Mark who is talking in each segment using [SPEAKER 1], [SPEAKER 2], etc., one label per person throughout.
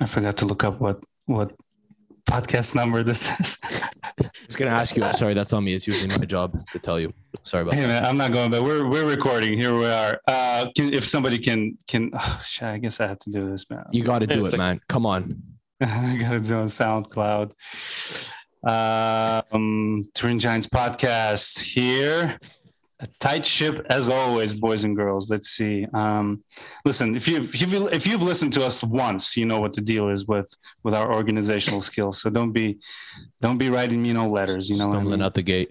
[SPEAKER 1] I forgot to look up what what podcast number this is.
[SPEAKER 2] I was gonna ask you. Sorry, that's on me. It's usually my job to tell you. Sorry about
[SPEAKER 1] hey
[SPEAKER 2] that.
[SPEAKER 1] man, I'm not going, but we're we're recording. Here we are. Uh, can, if somebody can can, oh, shit, I guess I have to do this, man.
[SPEAKER 2] You got to do it,
[SPEAKER 3] like-
[SPEAKER 2] man. Come on.
[SPEAKER 1] I gotta do on SoundCloud. Um, Turin Giants podcast here. A tight ship as always, boys and girls. Let's see. Um, listen, if you if you if you've listened to us once, you know what the deal is with with our organizational skills. So don't be don't be writing me no letters. You know, what I
[SPEAKER 2] Stumbling
[SPEAKER 1] mean?
[SPEAKER 2] out the gate.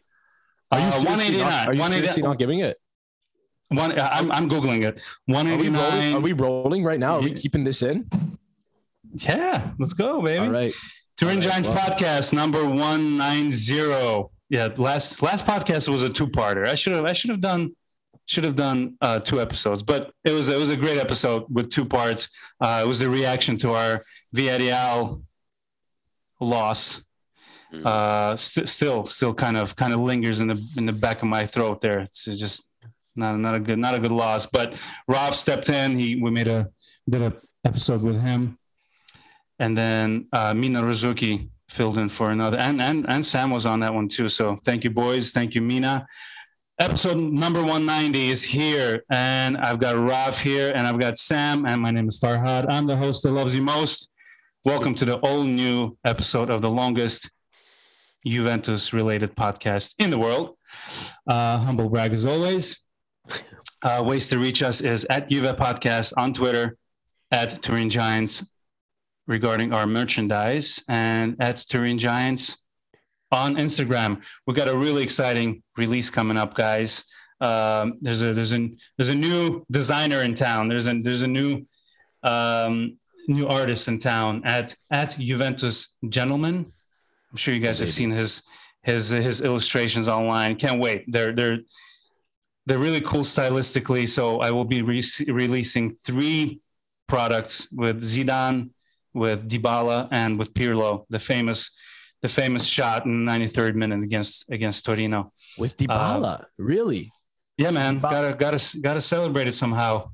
[SPEAKER 1] Uh,
[SPEAKER 2] seriously
[SPEAKER 1] 189.
[SPEAKER 2] not- Are you seriously
[SPEAKER 1] 189.
[SPEAKER 2] not giving it?
[SPEAKER 1] One, uh, I'm I'm googling it.
[SPEAKER 2] Are we, rolling,
[SPEAKER 1] 189.
[SPEAKER 2] are we rolling right now? Are we keeping this in?
[SPEAKER 1] Yeah, let's go, baby.
[SPEAKER 2] All right.
[SPEAKER 1] Turin
[SPEAKER 2] All right,
[SPEAKER 1] Giants
[SPEAKER 2] well.
[SPEAKER 1] podcast number one nine zero. Yeah, last last podcast was a two parter. I should have I should have done should have done uh, two episodes, but it was it was a great episode with two parts. Uh, it was the reaction to our Villarreal loss.
[SPEAKER 3] Mm.
[SPEAKER 1] Uh, st- still still kind of kind of lingers in the in the back of my throat there. It's just not not a good not a good loss. But Rob stepped in. He we made a did a episode with him, and then uh, Mina Rizuki filled in for another, and and and Sam was on that one too. So thank you, boys. Thank you, Mina. Episode number 190 is here, and I've got Rob here, and I've got Sam, and my name is Farhad. I'm the host that loves you most. Welcome to the all new episode of the longest Juventus related podcast in the world. Uh, humble brag as always. Uh, ways to reach us is at Juve Podcast on Twitter, at Turin Giants regarding our merchandise, and at Turin Giants on Instagram. We got a really exciting release coming up, guys. Um, there's a there's a there's a new designer in town. There's a there's a new um, new artist in town at at Juventus Gentleman. I'm sure you guys have seen his his his illustrations online. Can't wait. They're they're they're really cool stylistically. So I will be re- releasing three products with Zidane, with Dybala, and with Pirlo, the famous the famous shot in the 93rd minute against against Torino.
[SPEAKER 2] With Dybala, really?
[SPEAKER 1] Yeah, man,
[SPEAKER 2] Dybala.
[SPEAKER 1] gotta gotta gotta celebrate it somehow.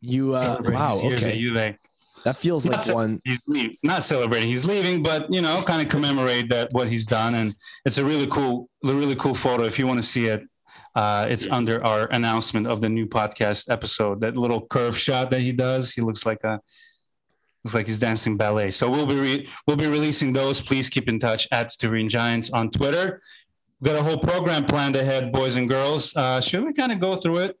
[SPEAKER 2] You uh,
[SPEAKER 1] Celebrate
[SPEAKER 2] wow.
[SPEAKER 1] his years at
[SPEAKER 2] Okay,
[SPEAKER 1] Juve.
[SPEAKER 2] that feels
[SPEAKER 1] Not
[SPEAKER 2] like
[SPEAKER 1] ce-
[SPEAKER 2] one.
[SPEAKER 1] He's leaving, not celebrating. He's leaving, but you know, kind of commemorate that what he's done, and it's a really cool, really cool photo. If you want to see it, uh, it's under our announcement of the new podcast episode. That little curve shot that he does, he looks like a looks like he's dancing ballet. So we'll be re- we'll be releasing those. Please keep in touch at Turin Giants on Twitter. We've got a whole program planned ahead, boys and girls. Uh, should we kind of go through it?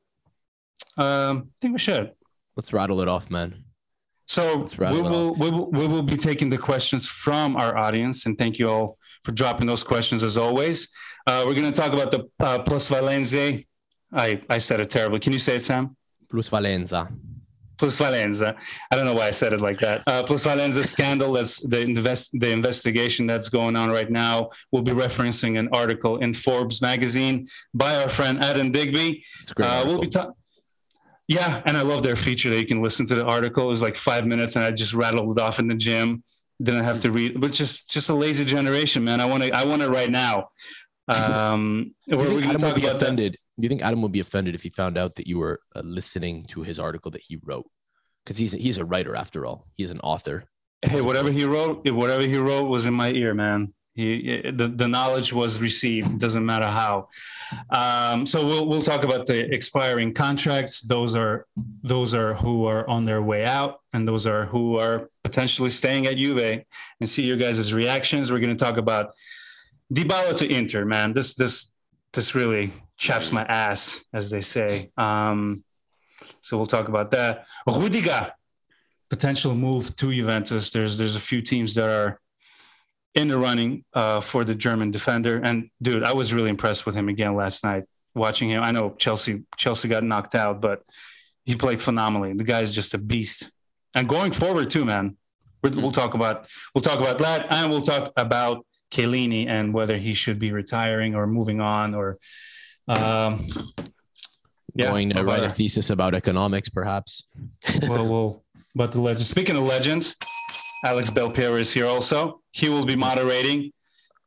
[SPEAKER 1] Um, I think we should.
[SPEAKER 2] Let's rattle it off, man.
[SPEAKER 1] So we will, we will we will be taking the questions from our audience, and thank you all for dropping those questions as always. Uh, we're going to talk about the uh, Plus Valenze. I I said it terribly. Can you say it, Sam?
[SPEAKER 2] Plus Valenza.
[SPEAKER 1] Plus Valenza. I don't know why I said it like that. Uh, Plus Valenza scandal. That's the invest the investigation that's going on right now. We'll be referencing an article in Forbes magazine by our friend Adam Digby.
[SPEAKER 2] It's a great.
[SPEAKER 1] Uh, we'll be talking. Yeah, and I love their feature that you can listen to the article. It was like five minutes, and I just rattled it off in the gym. Didn't have to read, but just just a lazy generation, man. I want to I want it right now. Um, we're, we're going to talk about that.
[SPEAKER 2] Do you think Adam would be offended if he found out that you were uh, listening to his article that he wrote? Because he's he's a writer after all. He's an author.
[SPEAKER 1] Hey, whatever he wrote, whatever he wrote was in my ear, man. He the, the knowledge was received. Doesn't matter how. Um, so we'll we'll talk about the expiring contracts. Those are those are who are on their way out, and those are who are potentially staying at Juve. And see your guys' reactions. We're going to talk about Dybala to Inter, man. This this this really chaps my ass, as they say. Um, so we'll talk about that. Rudiger potential move to Juventus. There's there's a few teams that are in the running uh, for the German defender. And dude, I was really impressed with him again last night. Watching him, I know Chelsea Chelsea got knocked out, but he played phenomenally. The guy's just a beast. And going forward too, man. We'll talk about we'll talk about that, and we'll talk about Chiellini and whether he should be retiring or moving on, or um, yeah,
[SPEAKER 2] Going to write a thesis about economics, perhaps.
[SPEAKER 1] well, well, but the legend. Speaking of legends, Alex Del Piero is here also. He will be moderating.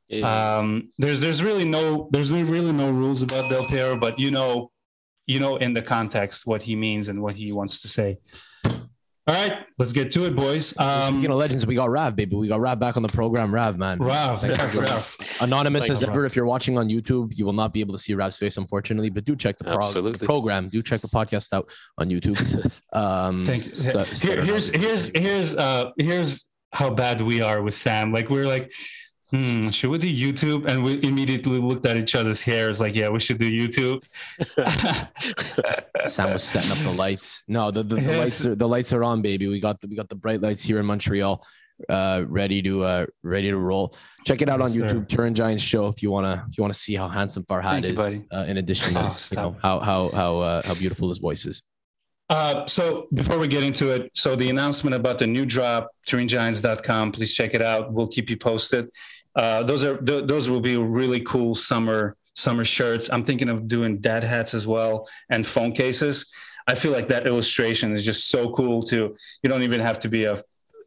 [SPEAKER 3] Yeah.
[SPEAKER 1] Um, there's there's really no there's really no rules about Del Piero, but you know, you know in the context what he means and what he wants to say. All right, let's get to it, boys. Um,
[SPEAKER 2] you know, legends. We got Rav, baby. We got Rav back on the program. Rav, man.
[SPEAKER 1] Rav,
[SPEAKER 2] Thanks
[SPEAKER 1] Rav. Rav.
[SPEAKER 2] Anonymous
[SPEAKER 3] Thanks,
[SPEAKER 2] as ever. If you're watching on YouTube, you will not be able to see Rav's face, unfortunately. But do check the, pro-
[SPEAKER 3] Absolutely.
[SPEAKER 2] the program. Do check the podcast out on YouTube. Um,
[SPEAKER 1] Thank you.
[SPEAKER 2] stu-
[SPEAKER 1] Here,
[SPEAKER 2] stutter
[SPEAKER 1] here's
[SPEAKER 2] out.
[SPEAKER 1] here's here's uh here's how bad we are with Sam. Like we're like, hmm, should we do YouTube? And we immediately looked at each other's hairs, like, yeah, we should do YouTube.
[SPEAKER 2] Sam was setting up the lights. No, the, the, the
[SPEAKER 1] Yes.
[SPEAKER 2] lights are the lights are on, baby. We got the we got the bright lights here in Montreal, uh, ready to uh ready to roll. Check it out on
[SPEAKER 1] Yes, sir.
[SPEAKER 2] YouTube, Turin Giants Show, if you wanna if you wanna see how handsome Farhad
[SPEAKER 1] Thank
[SPEAKER 2] is.
[SPEAKER 1] buddy.
[SPEAKER 2] uh, in addition to
[SPEAKER 1] Oh,
[SPEAKER 2] you know how how how uh, how beautiful his voice is.
[SPEAKER 1] Uh, so before we get into it, so the announcement about the new drop, TurinGiants.com, please check it out. We'll keep you posted. Uh, those are th- those will be really cool summer summer shirts. I'm thinking of doing dad hats as well and phone cases. I feel like that illustration is just so cool too. You don't even have to be a,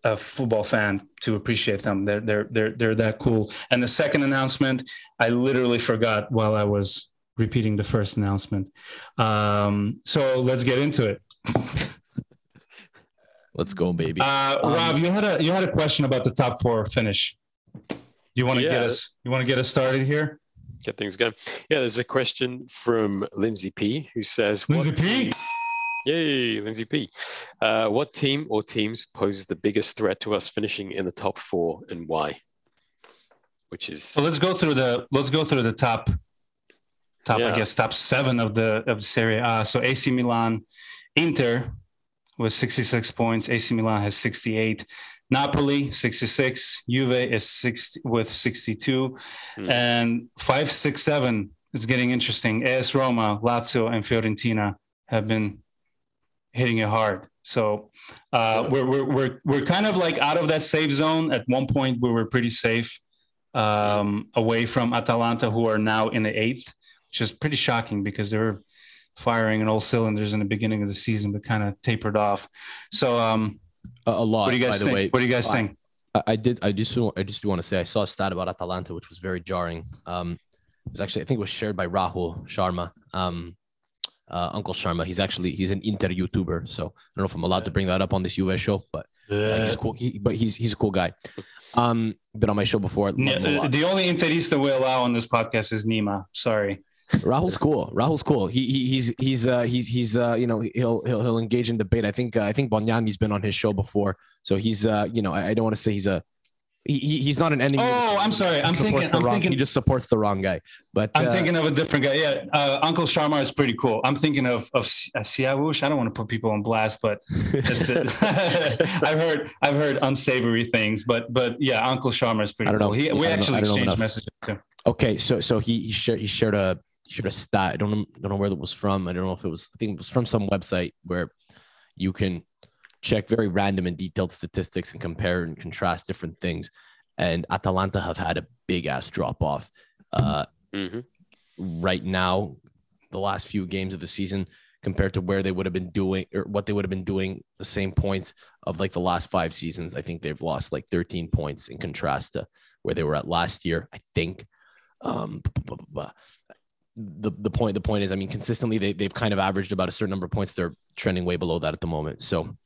[SPEAKER 1] a football fan to appreciate them. They're they're they're they're that cool. And the second announcement, I literally forgot while I was repeating the first announcement. Um, so let's get into it.
[SPEAKER 2] Let's go, baby.
[SPEAKER 1] Uh,
[SPEAKER 2] Um,
[SPEAKER 1] Rob, you had a you had a question about the top four finish. You want to get us you want to get us started here?
[SPEAKER 3] Get things going. Yeah, there's a question from Lindsay P who says,
[SPEAKER 1] Lindsay P?
[SPEAKER 3] team- Yay, Lindsay P. Uh, what team or teams pose the biggest threat to us finishing in the top four and why? Which is
[SPEAKER 1] So let's go through the let's go through the top top
[SPEAKER 3] Yeah.
[SPEAKER 1] I guess top seven of the of the Serie A. So AC Milan, Inter with 66 points. AC Milan has 68. Napoli 66. Juve is 60 with 62.
[SPEAKER 3] Hmm.
[SPEAKER 1] And five, six, seven is getting interesting. AS Roma, Lazio, and Fiorentina have been hitting it hard. So uh, we're, we're, we're, we're kind of like out of that safe zone. At one point, we were pretty safe um, away from Atalanta, who are now in the eighth, which is pretty shocking because they were firing in all cylinders in the beginning of the season, but kind of tapered off. So, um,
[SPEAKER 2] a, a lot,
[SPEAKER 1] what do you
[SPEAKER 2] by
[SPEAKER 1] guys
[SPEAKER 2] the
[SPEAKER 1] think?
[SPEAKER 2] way.
[SPEAKER 1] what do you guys
[SPEAKER 2] I-
[SPEAKER 1] think?
[SPEAKER 2] I, I did. I just. I just want to say I saw a stat about Atalanta, which was very jarring. Um, it was actually I think it was shared by Rahul Sharma, um, uh, Uncle Sharma. He's actually he's an Inter YouTuber, so I don't know if I'm allowed to bring that up on this US show, but uh, he's cool. He, but he's he's a cool guy. Um, been on my show before. Love him a
[SPEAKER 1] N-
[SPEAKER 2] lot.
[SPEAKER 1] the only Interista we allow on this podcast is Nima. Sorry.
[SPEAKER 2] Rahul's cool. Rahul's cool. He, he he's he's uh he's he's uh you know he'll he'll he'll engage in debate. I think uh, I think Bonyani's been on his show before, so he's uh you know I, I don't want to say he's a he, he- he's not an enemy.
[SPEAKER 1] Oh, I'm sorry. I'm thinking. I'm
[SPEAKER 2] wrong.
[SPEAKER 1] thinking.
[SPEAKER 2] he just supports the wrong guy. But
[SPEAKER 1] I'm
[SPEAKER 2] uh,
[SPEAKER 1] thinking of a different guy. Yeah, uh, Uncle Sharma is pretty cool. I'm thinking of of uh, Siavush. I don't want to put people on blast, but I've heard I've heard unsavory things. But but yeah, Uncle Sharma is pretty
[SPEAKER 2] I don't know.
[SPEAKER 1] cool. He,
[SPEAKER 2] Yeah,
[SPEAKER 1] we
[SPEAKER 2] I don't know-
[SPEAKER 1] actually
[SPEAKER 2] know
[SPEAKER 1] exchanged messages too.
[SPEAKER 2] Okay, so so he he shared he shared a shared a stat. I don't know don't know where it was from. I don't know if it was I think it was from some website where you can check very random and detailed statistics and compare and contrast different things. And Atalanta have had a big ass drop off. Uh,
[SPEAKER 3] Mhm.
[SPEAKER 2] right now, the last few games of the season compared to where they would have been doing or what they would have been doing the same points of like the last five seasons. I think they've lost like 13 points in contrast to where they were at last year. I think. Um, bu- bu- bu- the the point the point is, I mean, consistently they they've kind of averaged about a certain number of points. They're trending way below that at the moment. So,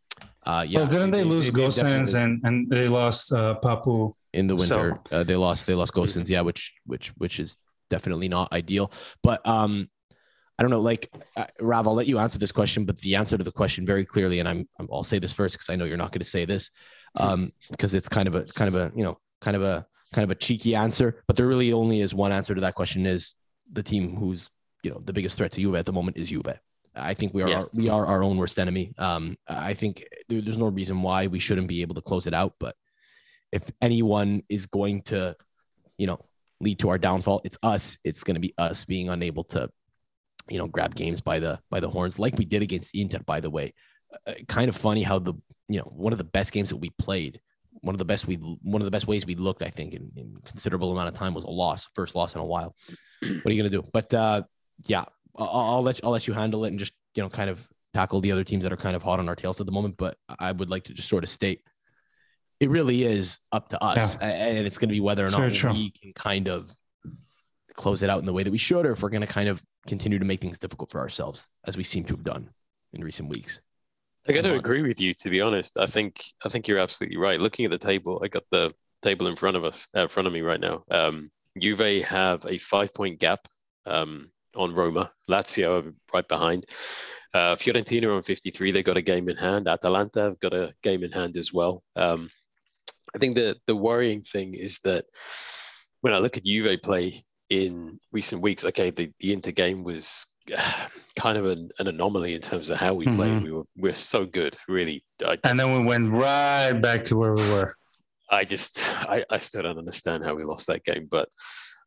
[SPEAKER 2] uh, yeah.
[SPEAKER 1] well, didn't they, lose
[SPEAKER 2] they've
[SPEAKER 1] Gosens and and they lost uh, Papu?
[SPEAKER 2] in the
[SPEAKER 1] So-
[SPEAKER 2] winter. uh, they lost they lost Gosens, yeah, which which which is definitely not ideal. But um, I don't know, like uh, Rav, I'll let you answer this question, but the answer to the question very clearly, and I'm, I'm I'll say this first because I know you're not going to say this, um, because it's kind of a kind of a you know kind of a kind of a cheeky answer, but there really only is one answer to that question: is the team who's you know the biggest threat to Juve at the moment is Juve. I think we are
[SPEAKER 3] Yeah.
[SPEAKER 2] our, we are our own worst enemy. Um, I think there, there's no reason why we shouldn't be able to close it out, but if anyone is going to, you know, lead to our downfall, it's us. It's going to be us being unable to, you know, grab games by the by the horns, like we did against Inter. By the way, uh, kind of funny how the you know one of the best games that we played, one of the best we one of the best ways we looked, I think, in, in considerable amount of time was a loss, first loss in a while. What are you going to do? But uh, yeah, I'll, I'll let you, I'll let you handle it and just you know kind of tackle the other teams that are kind of hot on our tails at the moment. But I would like to just sort of state it really is up to us, yeah. and it's going to be whether or not we can kind of close it out in the way that we should, or if we're going to kind of continue to make things difficult for ourselves, as we seem to have done in recent weeks.
[SPEAKER 3] I got to agree with you. To be honest, I think I think you're absolutely right. Looking at the table, I got the table in front of us, uh, in front of me right now. Um, Juve have a five point gap um, on Roma. Lazio right behind. Uh, Fiorentina on 53. They got a game in hand. Atalanta have got a game in hand as well. Um, I think the the worrying thing is that when I look at Juve play in recent weeks, okay, the, the Inter game was kind of an, an, anomaly in terms of how we mm-hmm. played. We were we are so good, really.
[SPEAKER 1] Just, and then we went right back to where we were.
[SPEAKER 3] I just I, I still don't understand how we lost that game, but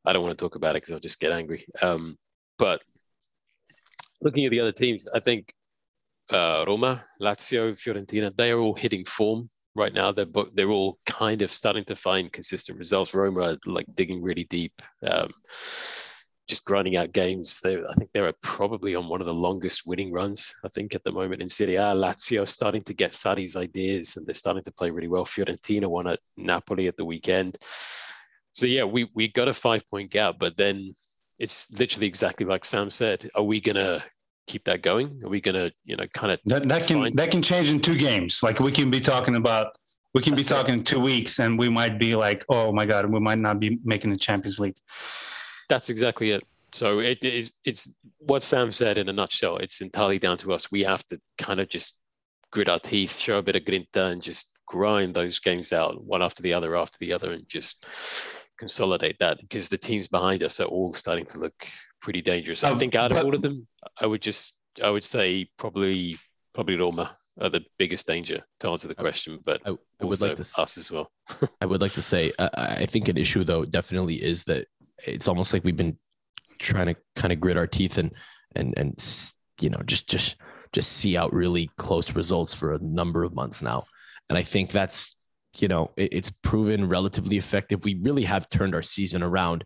[SPEAKER 3] I don't want to talk about it because I'll just get angry. Um, but looking at the other teams, I think uh, Roma, Lazio, Fiorentina, they are all hitting form right now. They're they're all kind of starting to find consistent results. Roma are like digging really deep, um, just grinding out games. They I think they're probably on one of the longest winning runs. I think at the moment in Serie A. Lazio starting to get Sarri's ideas and they're starting to play really well. Fiorentina won at Napoli at the weekend. So yeah, we we got a five point gap, but then it's literally exactly like Sam said. Are we gonna keep that going? Are we going to, you know, kind of
[SPEAKER 1] that, that can find... that can change in two games. Like we can be talking about, we can That's be talking it. two weeks, and we might be like, oh my god, we might not be making the Champions League.
[SPEAKER 3] That's exactly it. So it is. It's what Sam said in a nutshell. It's entirely down to us. We have to kind of just grit our teeth, show a bit of grinta, and just grind those games out one after the other after the other, and just consolidate that because the teams behind us are all starting to look pretty dangerous. I um, think out of all of them, I would just I would say probably probably Roma are the biggest danger to answer the question, but I, I would like to us as well.
[SPEAKER 2] I would like to say I think an issue though definitely is that it's almost like we've been trying to kind of grit our teeth and and and you know just just just see out really close results for a number of months now, and I think that's you know it, it's proven relatively effective. We really have turned our season around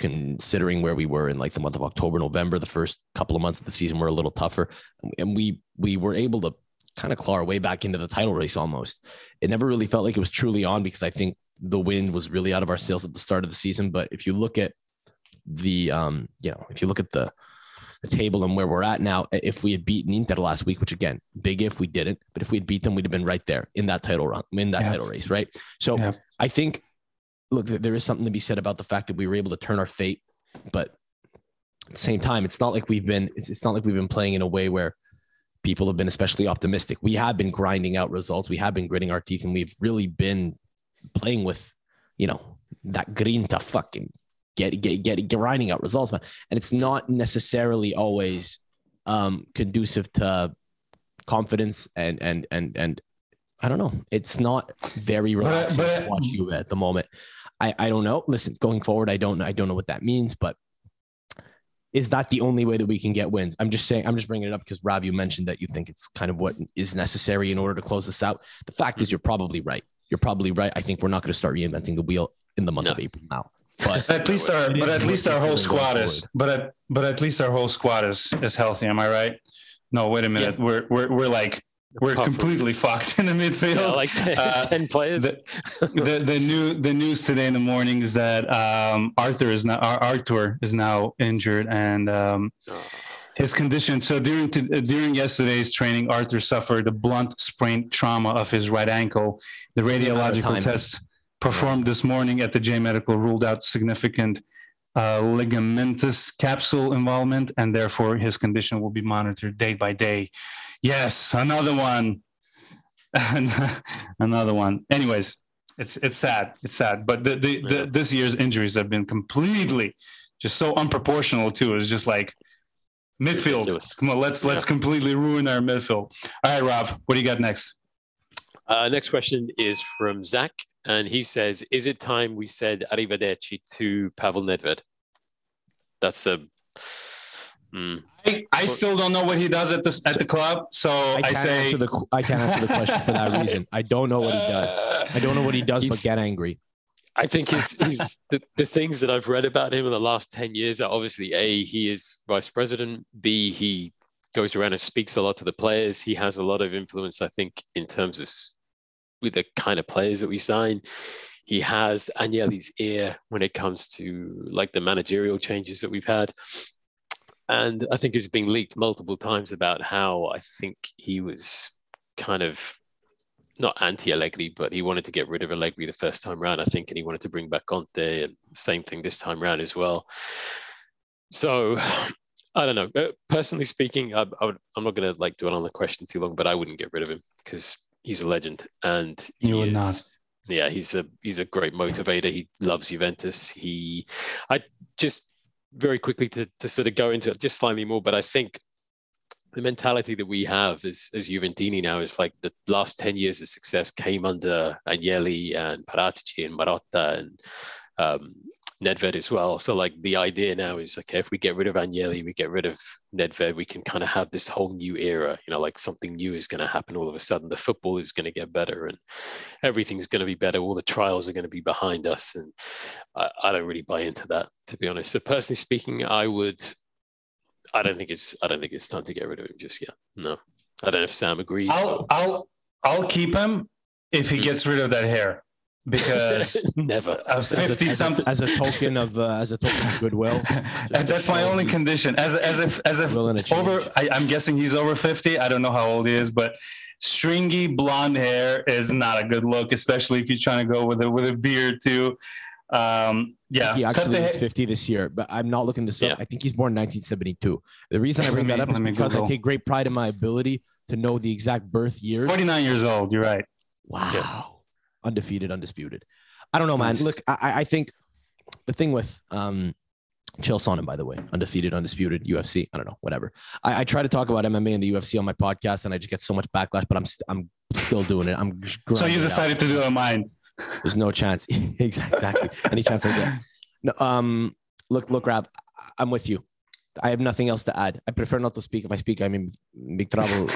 [SPEAKER 2] considering where we were in like the month of October, November, the first couple of months of the season were a little tougher. And we we were able to kind of claw our way back into the title race almost. It never really felt like it was truly on because I think the wind was really out of our sails at the start of the season. But if you look at the um, you know, if you look at the the table and where we're at now, if we had beaten Inter last week, which again, big if we didn't, but if we had beat them, we'd have been right there in that title run, in that yeah. title race, right? So yeah. I think look, there is something to be said about the fact that we were able to turn our fate, but at the same time, it's not like we've been it's not like we've been playing in a way where people have been especially optimistic. We have been grinding out results. We have been gritting our teeth, and we've really been playing with, you know, that grinta fucking get get get grinding out results, man. And it's not necessarily always um, conducive to confidence and and and and I don't know. It's not very relaxing but, but, to watch you at the moment. I, I don't know. Listen, going forward, I don't I don't know what that means, but is that the only way that we can get wins? I'm just saying, I'm just bringing it up because Rob, you mentioned that you think it's kind of what is necessary in order to close this out. The fact is, mm-hmm. you're probably right. You're probably right. I think we're not going to start reinventing the wheel in the month no. of April now.
[SPEAKER 1] But at least our, but at least our whole squad is, but at, but at least our whole squad is is healthy. Am I right? No, wait a minute. Yeah. We're we're we're like we're completely fucked in the midfield. Yeah,
[SPEAKER 3] like 10, uh, 10 players.
[SPEAKER 1] The, the, the, new the news today in the morning is that um, Arthur is now Arthur is now injured and um, his condition. So during to, during yesterday's training, Arthur suffered a blunt sprain trauma of his right ankle. The radiological test performed this morning at the J Medical ruled out significant uh, ligamentous capsule involvement, and therefore his condition will be monitored day by day. Yes, another one. another one. Anyways, it's it's sad. It's sad. But the, the, the, this year's injuries have been completely just so unproportional too. It's just like midfield. Come on, let's let's completely ruin our midfield. All right, Rob, what do you got next?
[SPEAKER 3] Uh, next question is from Zach, and he says, "Is it time we said arrivederci to Pavel Nedved?" That's a
[SPEAKER 1] Mm. I, I still don't know what he does at the at the club, so I, I say
[SPEAKER 2] the, I can't answer the question for that reason. I don't know what he does. I don't know what he does, but get angry.
[SPEAKER 3] I think he's, he's the, the things that I've read about him in the last 10 years are obviously A, he is vice president. B, he goes around and speaks a lot to the players. He has a lot of influence, I think, in terms of with the kind of players that we sign. He has Agnelli's ear when it comes to like the managerial changes that we've had. And I think it's been leaked multiple times about how I think he was kind of not anti Allegri, but he wanted to get rid of Allegri the first time round, I think, and he wanted to bring back Conte, and same thing this time round as well. So I don't know. Uh, personally speaking, I, I would, I'm not going to like dwell on the question too long, but I wouldn't get rid of him because he's a legend, and
[SPEAKER 1] you would is, not.
[SPEAKER 3] Yeah, he's a he's a great motivator. He loves Juventus. He, I just very quickly to to sort of go into it just slightly more, but I think the mentality that we have as as Juventini now is like the last 10 years of success came under Agnelli and Paratici and Marotta and um, Nedved as well. So like the idea now is okay, if we get rid of Agnelli, we get rid of Nedved, we can kind of have this whole new era. You know, like something new is going to happen all of a sudden. The football is going to get better, and everything's going to be better. All the trials are going to be behind us, and I, I don't really buy into that, to be honest. So personally speaking, I would. I don't think it's. I don't think it's time to get rid of him just yet. No, I don't know if Sam agrees.
[SPEAKER 1] I'll. Or... I'll. I'll keep him if he mm. gets rid of that hair because
[SPEAKER 3] never.
[SPEAKER 1] a 50
[SPEAKER 2] as a,
[SPEAKER 1] something
[SPEAKER 2] as a, token of uh, as a token of goodwill.
[SPEAKER 1] That's my only condition. As a, as if as if over I, am guessing he's over 50 i don't know how old he is but stringy blonde hair is not a good look especially if you're trying to go with a with a beard too. Um yeah.
[SPEAKER 2] He actually is 50 this year but i'm not looking this yeah. up i think he's born 1972 the reason i bring me, that up is because Google. i take great pride in my ability to know the exact birth year
[SPEAKER 1] 49 years old. You're right.
[SPEAKER 2] Wow. yeah undefeated, undisputed. I don't know, man. Look, I, I think the thing with um, Chael Sonnen, by the way, undefeated, undisputed, UFC. I don't know, whatever. I, I, try to talk about MMA and the UFC on my podcast, and I just get so much backlash. But I'm st- I'm still doing it. I'm
[SPEAKER 1] so you decided to do it on mine.
[SPEAKER 2] There's no chance. exactly. Any chance I get. No, um, look, look, Rab, I'm with you. I have nothing else to add. I prefer not to speak. If I speak, I'm in big trouble.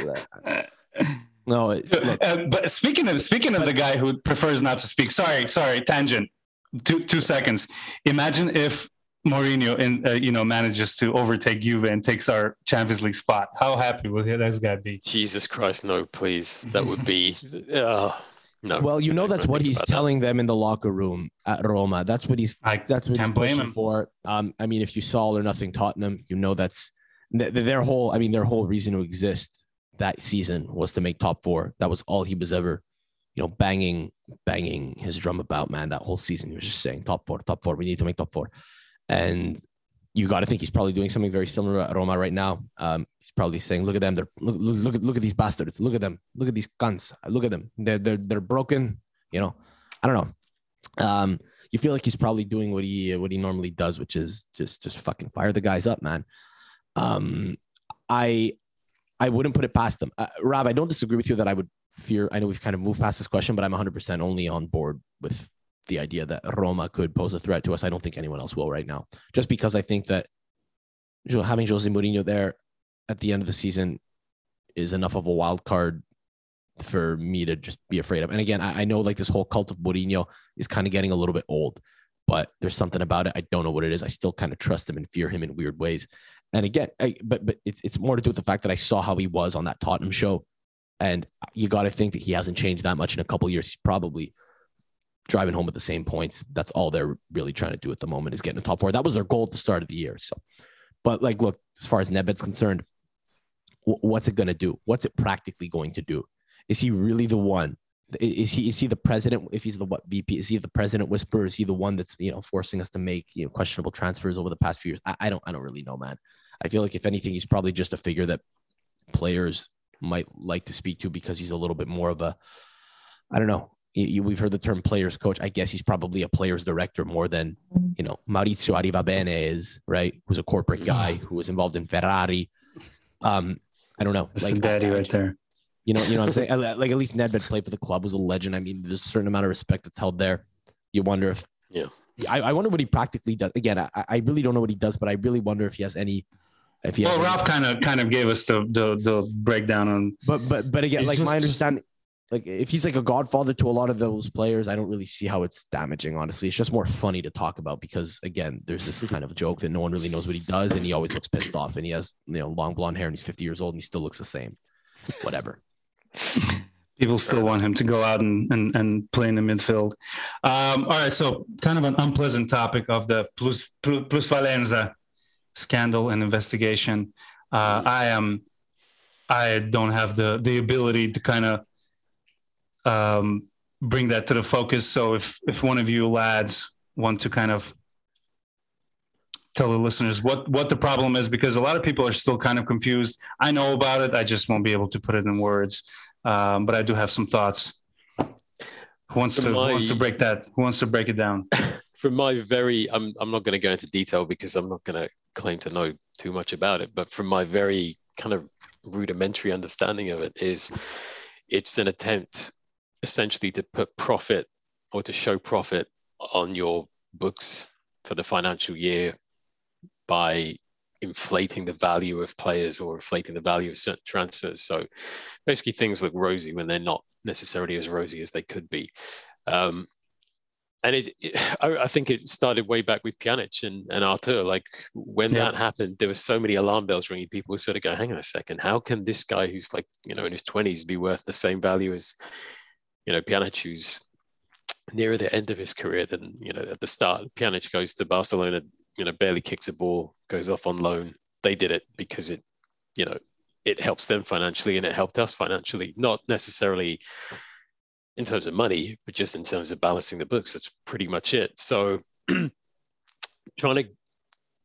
[SPEAKER 2] No,
[SPEAKER 1] uh, but speaking of speaking of the guy who prefers not to speak. Sorry, sorry, tangent. Two two seconds. Imagine if Mourinho in uh, you know manages to overtake Juve and takes our Champions League spot. How happy will this guy be?
[SPEAKER 3] Jesus Christ, no, please. That would be. Uh, no.
[SPEAKER 2] Well, you know that's what he's telling that. them in the locker room at Roma. That's what he's. I that's what he's blame him for. Um, I mean, if you saw or nothing Tottenham, you know that's th- their whole. I mean, their whole reason to exist that season was to make top four. That was all he was ever, you know, banging, banging his drum about, man. That whole season, he was just saying top four, top four. We need to make top four. And you got to think he's probably doing something very similar at Roma right now. Um, he's probably saying, "Look at them. They're look, look, look at look at these bastards. Look at them. Look at these guns. Look at them. They're they're they're broken. You know, I don't know. Um, you feel like he's probably doing what he what he normally does, which is just just fucking fire the guys up, man. Um, I I wouldn't put it past them. Uh, Rob, I don't disagree with you that I would fear. I know we've kind of moved past this question, but I'm 100% only on board with the idea that Roma could pose a threat to us. I don't think anyone else will right now, just because I think that having Jose Mourinho there at the end of the season is enough of a wild card for me to just be afraid of. And again, I, I know like this whole cult of Mourinho is kind of getting a little bit old, but there's something about it. I don't know what it is. I still kind of trust him and fear him in weird ways. And again, I, but but it's it's more to do with the fact that I saw how he was on that Tottenham show, and you got to think that he hasn't changed that much in a couple years. He's probably driving home at the same points. That's all they're really trying to do at the moment is getting the top four. That was their goal at the start of the year. So, but like, look, as far as Nedved's concerned, w- what's it going to do? What's it practically going to do? Is he really the one? Is he is he the president? If he's the what VP, is he the president whisperer? Is he the one that's you know forcing us to make you know questionable transfers over the past few years? I, I don't I don't really know, man. I feel like if anything, he's probably just a figure that players might like to speak to because he's a little bit more of a, I don't know. You, you, we've heard the term players coach. I guess he's probably a players director more than, you know, Maurizio Arrivabene is, right? Who's a corporate guy who was involved in Ferrari. Um, I don't know.
[SPEAKER 1] That's like daddy right there.
[SPEAKER 2] You know, you know what I'm saying? like at least Nedved played for the club, was a legend. I mean, there's a certain amount of respect that's held there. You wonder if
[SPEAKER 3] yeah.
[SPEAKER 2] I, I wonder what he practically does. Again, I, I really don't know what he does, but I really wonder if he has any if
[SPEAKER 1] well, Ralph kind of kind of gave us the, the the breakdown on.
[SPEAKER 2] But but but again, like just, my understanding, just, like if he's like a godfather to a lot of those players, I don't really see how it's damaging. Honestly, it's just more funny to talk about because again, there's this kind of joke that no one really knows what he does, and he always looks pissed off, and he has you know long blonde hair, and he's 50 years old, and he still looks the same. Whatever.
[SPEAKER 1] People still want him to go out and, and, and play in the midfield. Um, all right, so kind of an unpleasant topic of the plus, plus Valenza scandal and investigation. Uh, I am, I don't have the the ability to kind of um, bring that to the focus. So if if one of you lads want to kind of tell the listeners what what the problem is, because a lot of people are still kind of confused. I know about it. I just won't be able to put it in words. Um, but I do have some thoughts. Who wants to my, who wants to break that? Who wants to break it down?
[SPEAKER 3] From my very, I'm I'm not going to go into detail because I'm not going to claim to know too much about it. But from my very kind of rudimentary understanding of it, is it's an attempt essentially to put profit or to show profit on your books for the financial year by inflating the value of players or inflating the value of certain transfers. So basically, things look rosy when they're not necessarily as rosy as they could be. Um, and it, it I, I, think it started way back with Pjanic and, and Arthur. Like when yeah. that happened, there were so many alarm bells ringing. People were sort of going, "Hang on a second, how can this guy who's like you know in his twenties be worth the same value as you know Pjanic, who's nearer the end of his career than you know at the start. Pjanic goes to Barcelona, you know, barely kicks a ball, goes off on loan. They did it because it, you know, it helps them financially and it helped us financially, not necessarily in terms of money, but just in terms of balancing the books. That's pretty much it. So trying to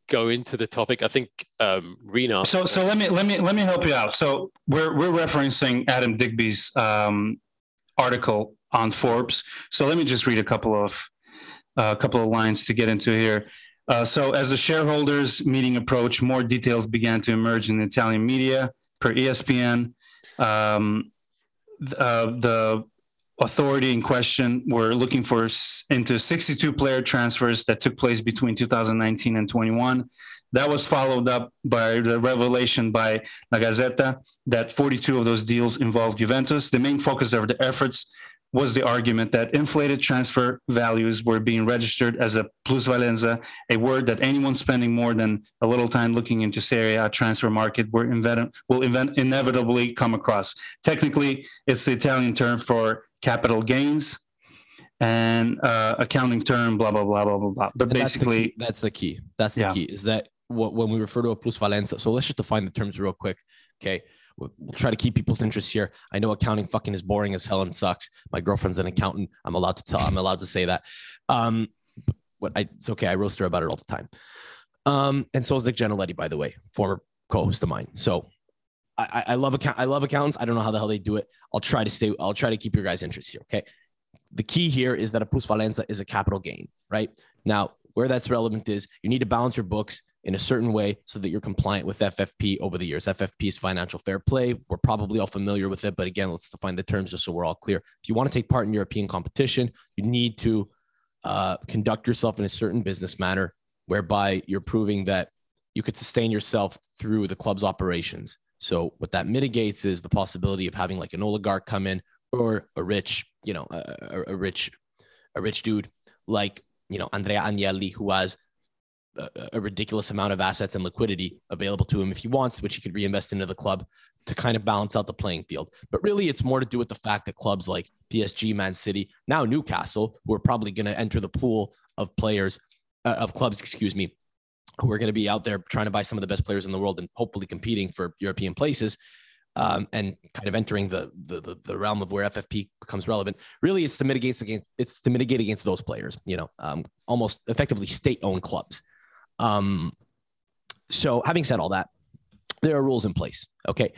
[SPEAKER 3] go into the topic, I think um, Rena.
[SPEAKER 1] So so let me let me let me help you out. So we're we're referencing Adam Digby's um, article on Forbes. So let me just read a couple of a uh, couple of lines to get into here. Uh, so, as the shareholders meeting approached, more details began to emerge in the Italian media. Per ESPN, um, uh, the authority in question were looking for into 62 player transfers that took place between 2019 and 21. That was followed up by the revelation by La Gazzetta that 42 of those deals involved Juventus. The main focus of the efforts was the argument that inflated transfer values were being registered as a plusvalenza, a word that anyone spending more than a little time looking into Serie A transfer market will, invent, will invent, inevitably come across. Technically, it's the Italian term for capital gains and uh, accounting term, blah, blah, blah, blah, blah, blah. But
[SPEAKER 2] and
[SPEAKER 1] basically,
[SPEAKER 2] that's the key. That's the key. That's the yeah. key is that what, when we refer to a plus plusvalenza, so let's just define the terms real quick. Okay we'll, we'll try to keep people's interest here. I know accounting fucking is boring as hell and sucks. My girlfriend's an accountant. I'm allowed to tell. I'm allowed to say that. Um, what I it's okay. I roast her about it all the time. Um, and so is Nick Giannoletti, by the way, former co-host of mine. So I, I love account. I love accountants. I don't know how the hell they do it. I'll try to stay. I'll try to keep your guys' interest here. Okay. The key here is that a plusvalenza is a capital gain, right? Now, where that's relevant is you need to balance your books in a certain way so that you're compliant with FFP over the years. FFP is financial fair play. We're probably all familiar with it, but again, let's define the terms just so we're all clear. If you want to take part in European competition, you need to uh, conduct yourself in a certain business manner whereby you're proving that you could sustain yourself through the club's operations. So what that mitigates is the possibility of having like an oligarch come in or a rich, you know, a, a rich, a rich dude like you know Andrea Agnelli, who has a, a ridiculous amount of assets and liquidity available to him if he wants, which he could reinvest into the club to kind of balance out the playing field. But really, it's more to do with the fact that clubs like PSG, Man City, now Newcastle, who are probably going to enter the pool of players, uh, of clubs, excuse me, who are going to be out there trying to buy some of the best players in the world and hopefully competing for European places. Um, and kind of entering the, the, the realm of where FFP becomes relevant. Really, it's to mitigate against it's to mitigate against those players. You know, um, almost effectively state-owned clubs. Um, so having said all that, there are rules in place. Okay.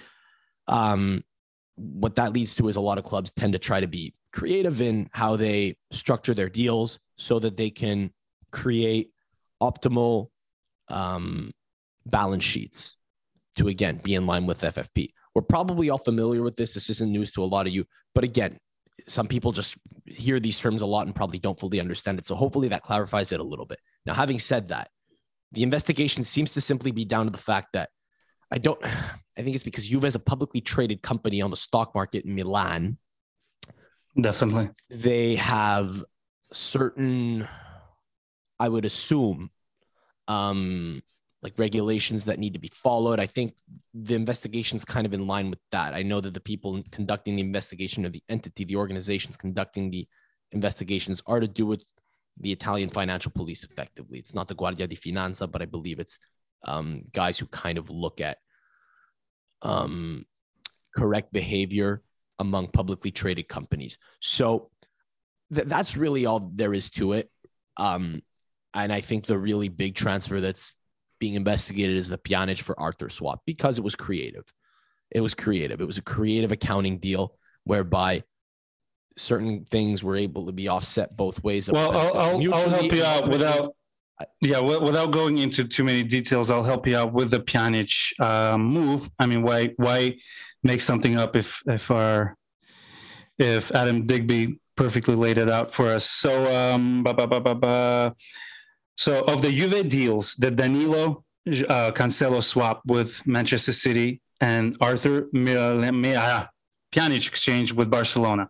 [SPEAKER 2] Um, what that leads to is a lot of clubs tend to try to be creative in how they structure their deals so that they can create optimal um, balance sheets to again be in line with FFP. We're probably all familiar with this. This isn't news to a lot of you, but again, some people just hear these terms a lot and probably don't fully understand it. So hopefully that clarifies it a little bit. Now, having said that, the investigation seems to simply be down to the fact that I don't, I think it's because Juve is a publicly traded company on the stock market in Milan.
[SPEAKER 1] Definitely.
[SPEAKER 2] They have certain, I would assume, um, like regulations that need to be followed. I think the investigation is kind of in line with that. I know that the people conducting the investigation of the entity, the organizations conducting the investigations are to do with the Italian financial police effectively. It's not the Guardia di Finanza, but I believe it's um, guys who kind of look at um, correct behavior among publicly traded companies. So th- that's really all there is to it. Um, and I think the really big transfer that's being investigated is the Pjanic for Arthur swap because it was creative. It was creative. It was a creative accounting deal whereby certain things were able to be offset both ways.
[SPEAKER 1] Well, I'll, I'll, I'll help you out without. Yeah, without going into too many details, I'll help you out with the Pjanic uh, move. I mean, why why make something up if if our if Adam Digby perfectly laid it out for us? So um, bah, bah, bah, so of the Juve deals, the Danilo uh, Cancelo swap with Manchester City and Arthur Pjanic exchange with Barcelona.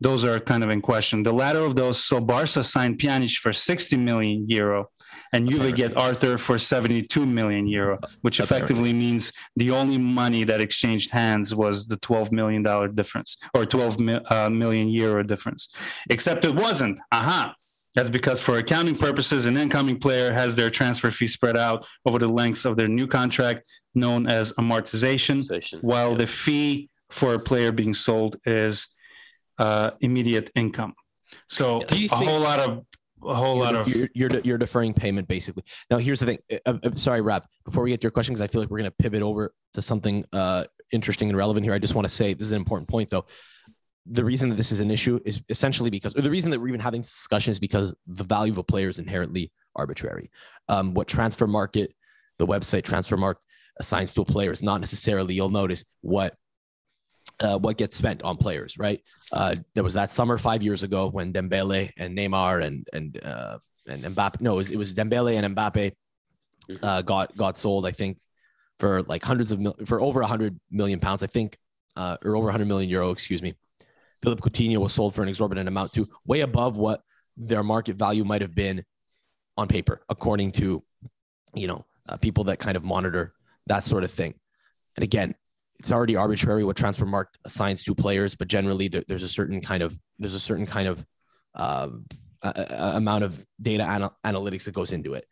[SPEAKER 1] Those are kind of in question. The latter of those, so Barca signed Pjanic for 60 million euro and Juve get Arthur for 72 million euro, which effectively means the only money that exchanged hands was the 12 million dollar difference or 12 uh, million euro difference. Except it wasn't. Aha. That's because, for accounting purposes, an incoming player has their transfer fee spread out over the lengths of their new contract, known as amortization, amortization. while yeah. the fee for a player being sold is uh, immediate income. So a whole lot of a whole
[SPEAKER 2] lot
[SPEAKER 1] of
[SPEAKER 2] you're, you're, you're deferring payment basically. Now here's the thing. Uh, uh, sorry, Rob. Before we get to your question, because I feel like we're going to pivot over to something uh, interesting and relevant here. I just want to say this is an important point though the reason that this is an issue is essentially because, or the reason that we're even having this discussion is because the value of a player is inherently arbitrary. Um, what Transfermarkt, the website Transfermarkt assigns to a player is not necessarily, you'll notice what uh, what gets spent on players, right? Uh, there was that summer five years ago when Dembele and Neymar and and uh, and Mbappe. No, it was, it was Dembele and Mbappe uh, got got sold. I think for like hundreds of mil- for over a hundred million pounds. I think uh, or over 100 million euro. Excuse me. Philippe Coutinho was sold for an exorbitant amount to way above what their market value might have been on paper, according to, you know, uh, people that kind of monitor that sort of thing. And again, it's already arbitrary what Transfermarkt assigns to players, but generally there, there's a certain kind of there's a certain kind of uh, amount of data anal- analytics that goes into it.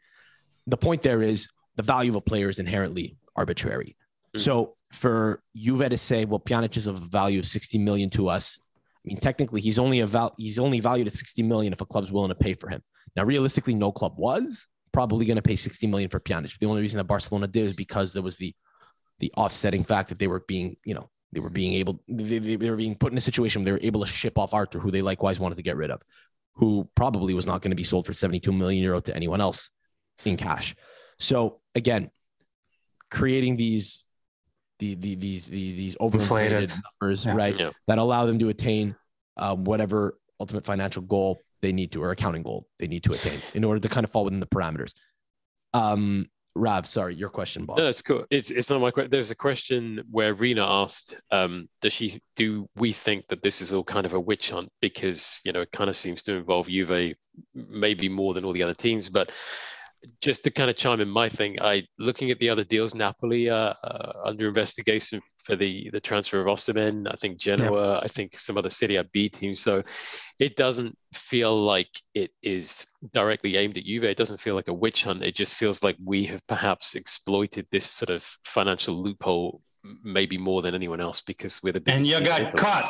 [SPEAKER 2] The point there is the value of a player is inherently arbitrary. Mm-hmm. So for Juve to say, well, Pjanic is of a value of 60 million to us, mean, technically, he's only a val- he's only valued at 60 million if a club's willing to pay for him. Now, realistically, no club was probably going to pay 60 million for Pjanic. The only reason that Barcelona did is because there was the the offsetting fact that they were being, you know, they were being able they, they were being put in a situation where they were able to ship off Arthur, who they likewise wanted to get rid of, who probably was not going to be sold for 72 million euro to anyone else in cash. So again, creating these the, the these the, these overinflated numbers, yeah. right? Yeah. That allow them to attain uh, whatever ultimate financial goal they need to, or accounting goal they need to attain, in order to kind of fall within the parameters. Um, Rav, sorry, your question, boss.
[SPEAKER 3] No, that's cool. It's it's not my question. There's a question where Rena asked, um, does she do we think that this is all kind of a witch hunt because you know it kind of seems to involve Juve maybe more than all the other teams, but just to kind of chime in my thing, I looking at the other deals, Napoli uh, uh, under investigation for the the transfer of Osimhen. I think Genoa. Yeah. I think some other Serie B teams. So it doesn't feel like it is directly aimed at Juve. It doesn't feel like a witch hunt. It just feels like we have perhaps exploited this sort of financial loophole maybe more than anyone else because we're the
[SPEAKER 1] and you got caught.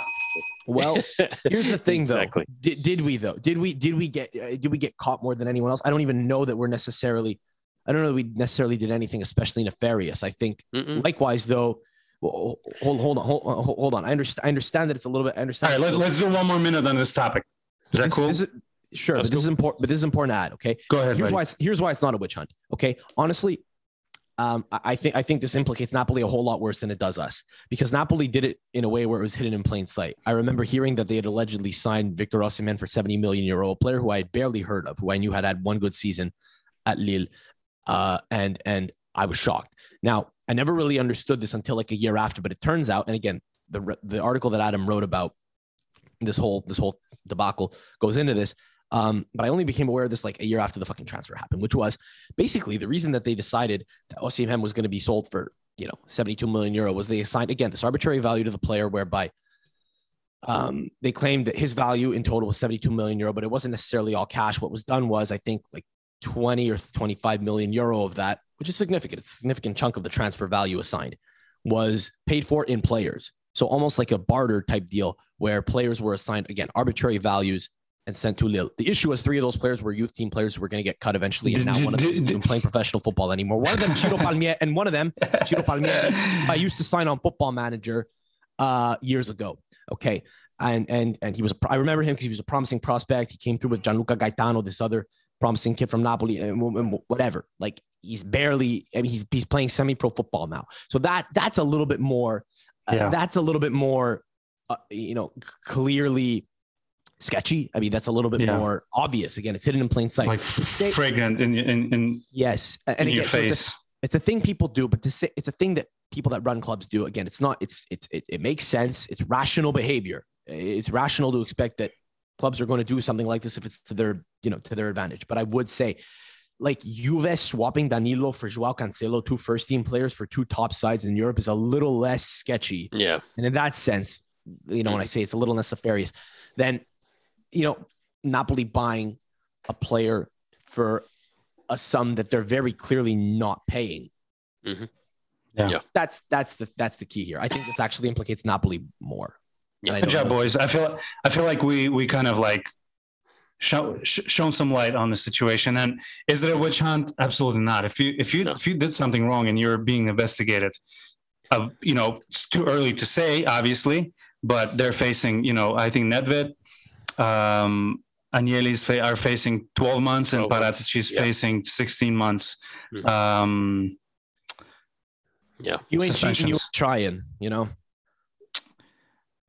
[SPEAKER 2] Well, here's the thing, exactly. though. Did, did we though? Did we did we get uh, did we get caught more than anyone else? I don't even know that we're necessarily. I don't know that we necessarily did anything especially nefarious. I think Mm-mm. likewise though. hold, hold on, hold, hold on. I understand. I understand that it's a little bit. I understand.
[SPEAKER 1] All right, let's, let's do one more minute on this topic. Is that cool? Is it,
[SPEAKER 2] sure, That's but cool. this is important. But this is important to add. Okay.
[SPEAKER 1] Go ahead.
[SPEAKER 2] Here's
[SPEAKER 1] buddy.
[SPEAKER 2] why. Here's why it's not a witch hunt. Okay. Honestly, um, I think I think this implicates Napoli a whole lot worse than it does us because Napoli did it in a way where it was hidden in plain sight. I remember hearing that they had allegedly signed Victor Osimhen for 70 million euro, a player who I had barely heard of, who I knew had had one good season at Lille, uh, and and I was shocked. Now I never really understood this until like a year after, but it turns out, and again, the the article that Adam wrote about this whole this whole debacle goes into this. Um, but I only became aware of this like a year after the fucking transfer happened, which was basically the reason that they decided that Osimhen was going to be sold for you know 72 million euro was they assigned again this arbitrary value to the player whereby um, they claimed that his value in total was 72 million euro, but it wasn't necessarily all cash. What was done was, I think, like 20 or 25 million euro of that, which is significant. It's a significant chunk of the transfer value assigned, was paid for in players. So almost like a barter type deal where players were assigned, again, arbitrary values and sent to Lille. The issue was three of those players were youth team players who were going to get cut eventually, and now one of them isn't even playing professional football anymore. One of them, Ciro Palmieri, and one of them, Ciro Palmieri, I used to sign on Football Manager uh, years ago. Okay, and and and he was. I remember him because he was a promising prospect. He came through with Gianluca Gaetano, this other promising kid from Napoli, and, and whatever. Like he's barely. I mean, he's he's playing semi-pro football now. So that that's a little bit more. Uh, yeah. Uh, that's a little bit more. Uh, you know, clearly sketchy. I mean, that's a little bit yeah. more obvious. Again, it's hidden in plain sight.
[SPEAKER 1] Like fragrant in in, in
[SPEAKER 2] yes, and in again, your face. So it's, a, it's, a, thing people do, but this it's a thing that people that run clubs do. Again, it's not. It's it's it, it makes sense. It's rational behavior. It's rational to expect that clubs are going to do something like this if it's to their you know to their advantage. But I would say. Like Juve swapping Danilo for Joao Cancelo, two first team players for two top sides in Europe, is a little less sketchy.
[SPEAKER 3] Yeah.
[SPEAKER 2] And in that sense, you know, when I say it's a little less nefarious, then you know, Napoli buying a player for a sum that they're very clearly not paying.
[SPEAKER 3] Mm-hmm.
[SPEAKER 2] Yeah. That's that's the that's the key here. I think this actually implicates Napoli more.
[SPEAKER 1] Yeah. Good job, boys. I feel I feel like we we kind of like show, sh- shown some light on the situation. And is it a witch hunt? Absolutely not. If you if you no. if you did something wrong and you're being investigated, uh, you know it's too early to say, obviously. But they're facing, you know, I think Nedved um, Agnelli's are facing 12 months and Paratici's yeah. facing 16 months.
[SPEAKER 3] Mm-hmm. Um, yeah.
[SPEAKER 2] You ain't cheating, you trying, you know?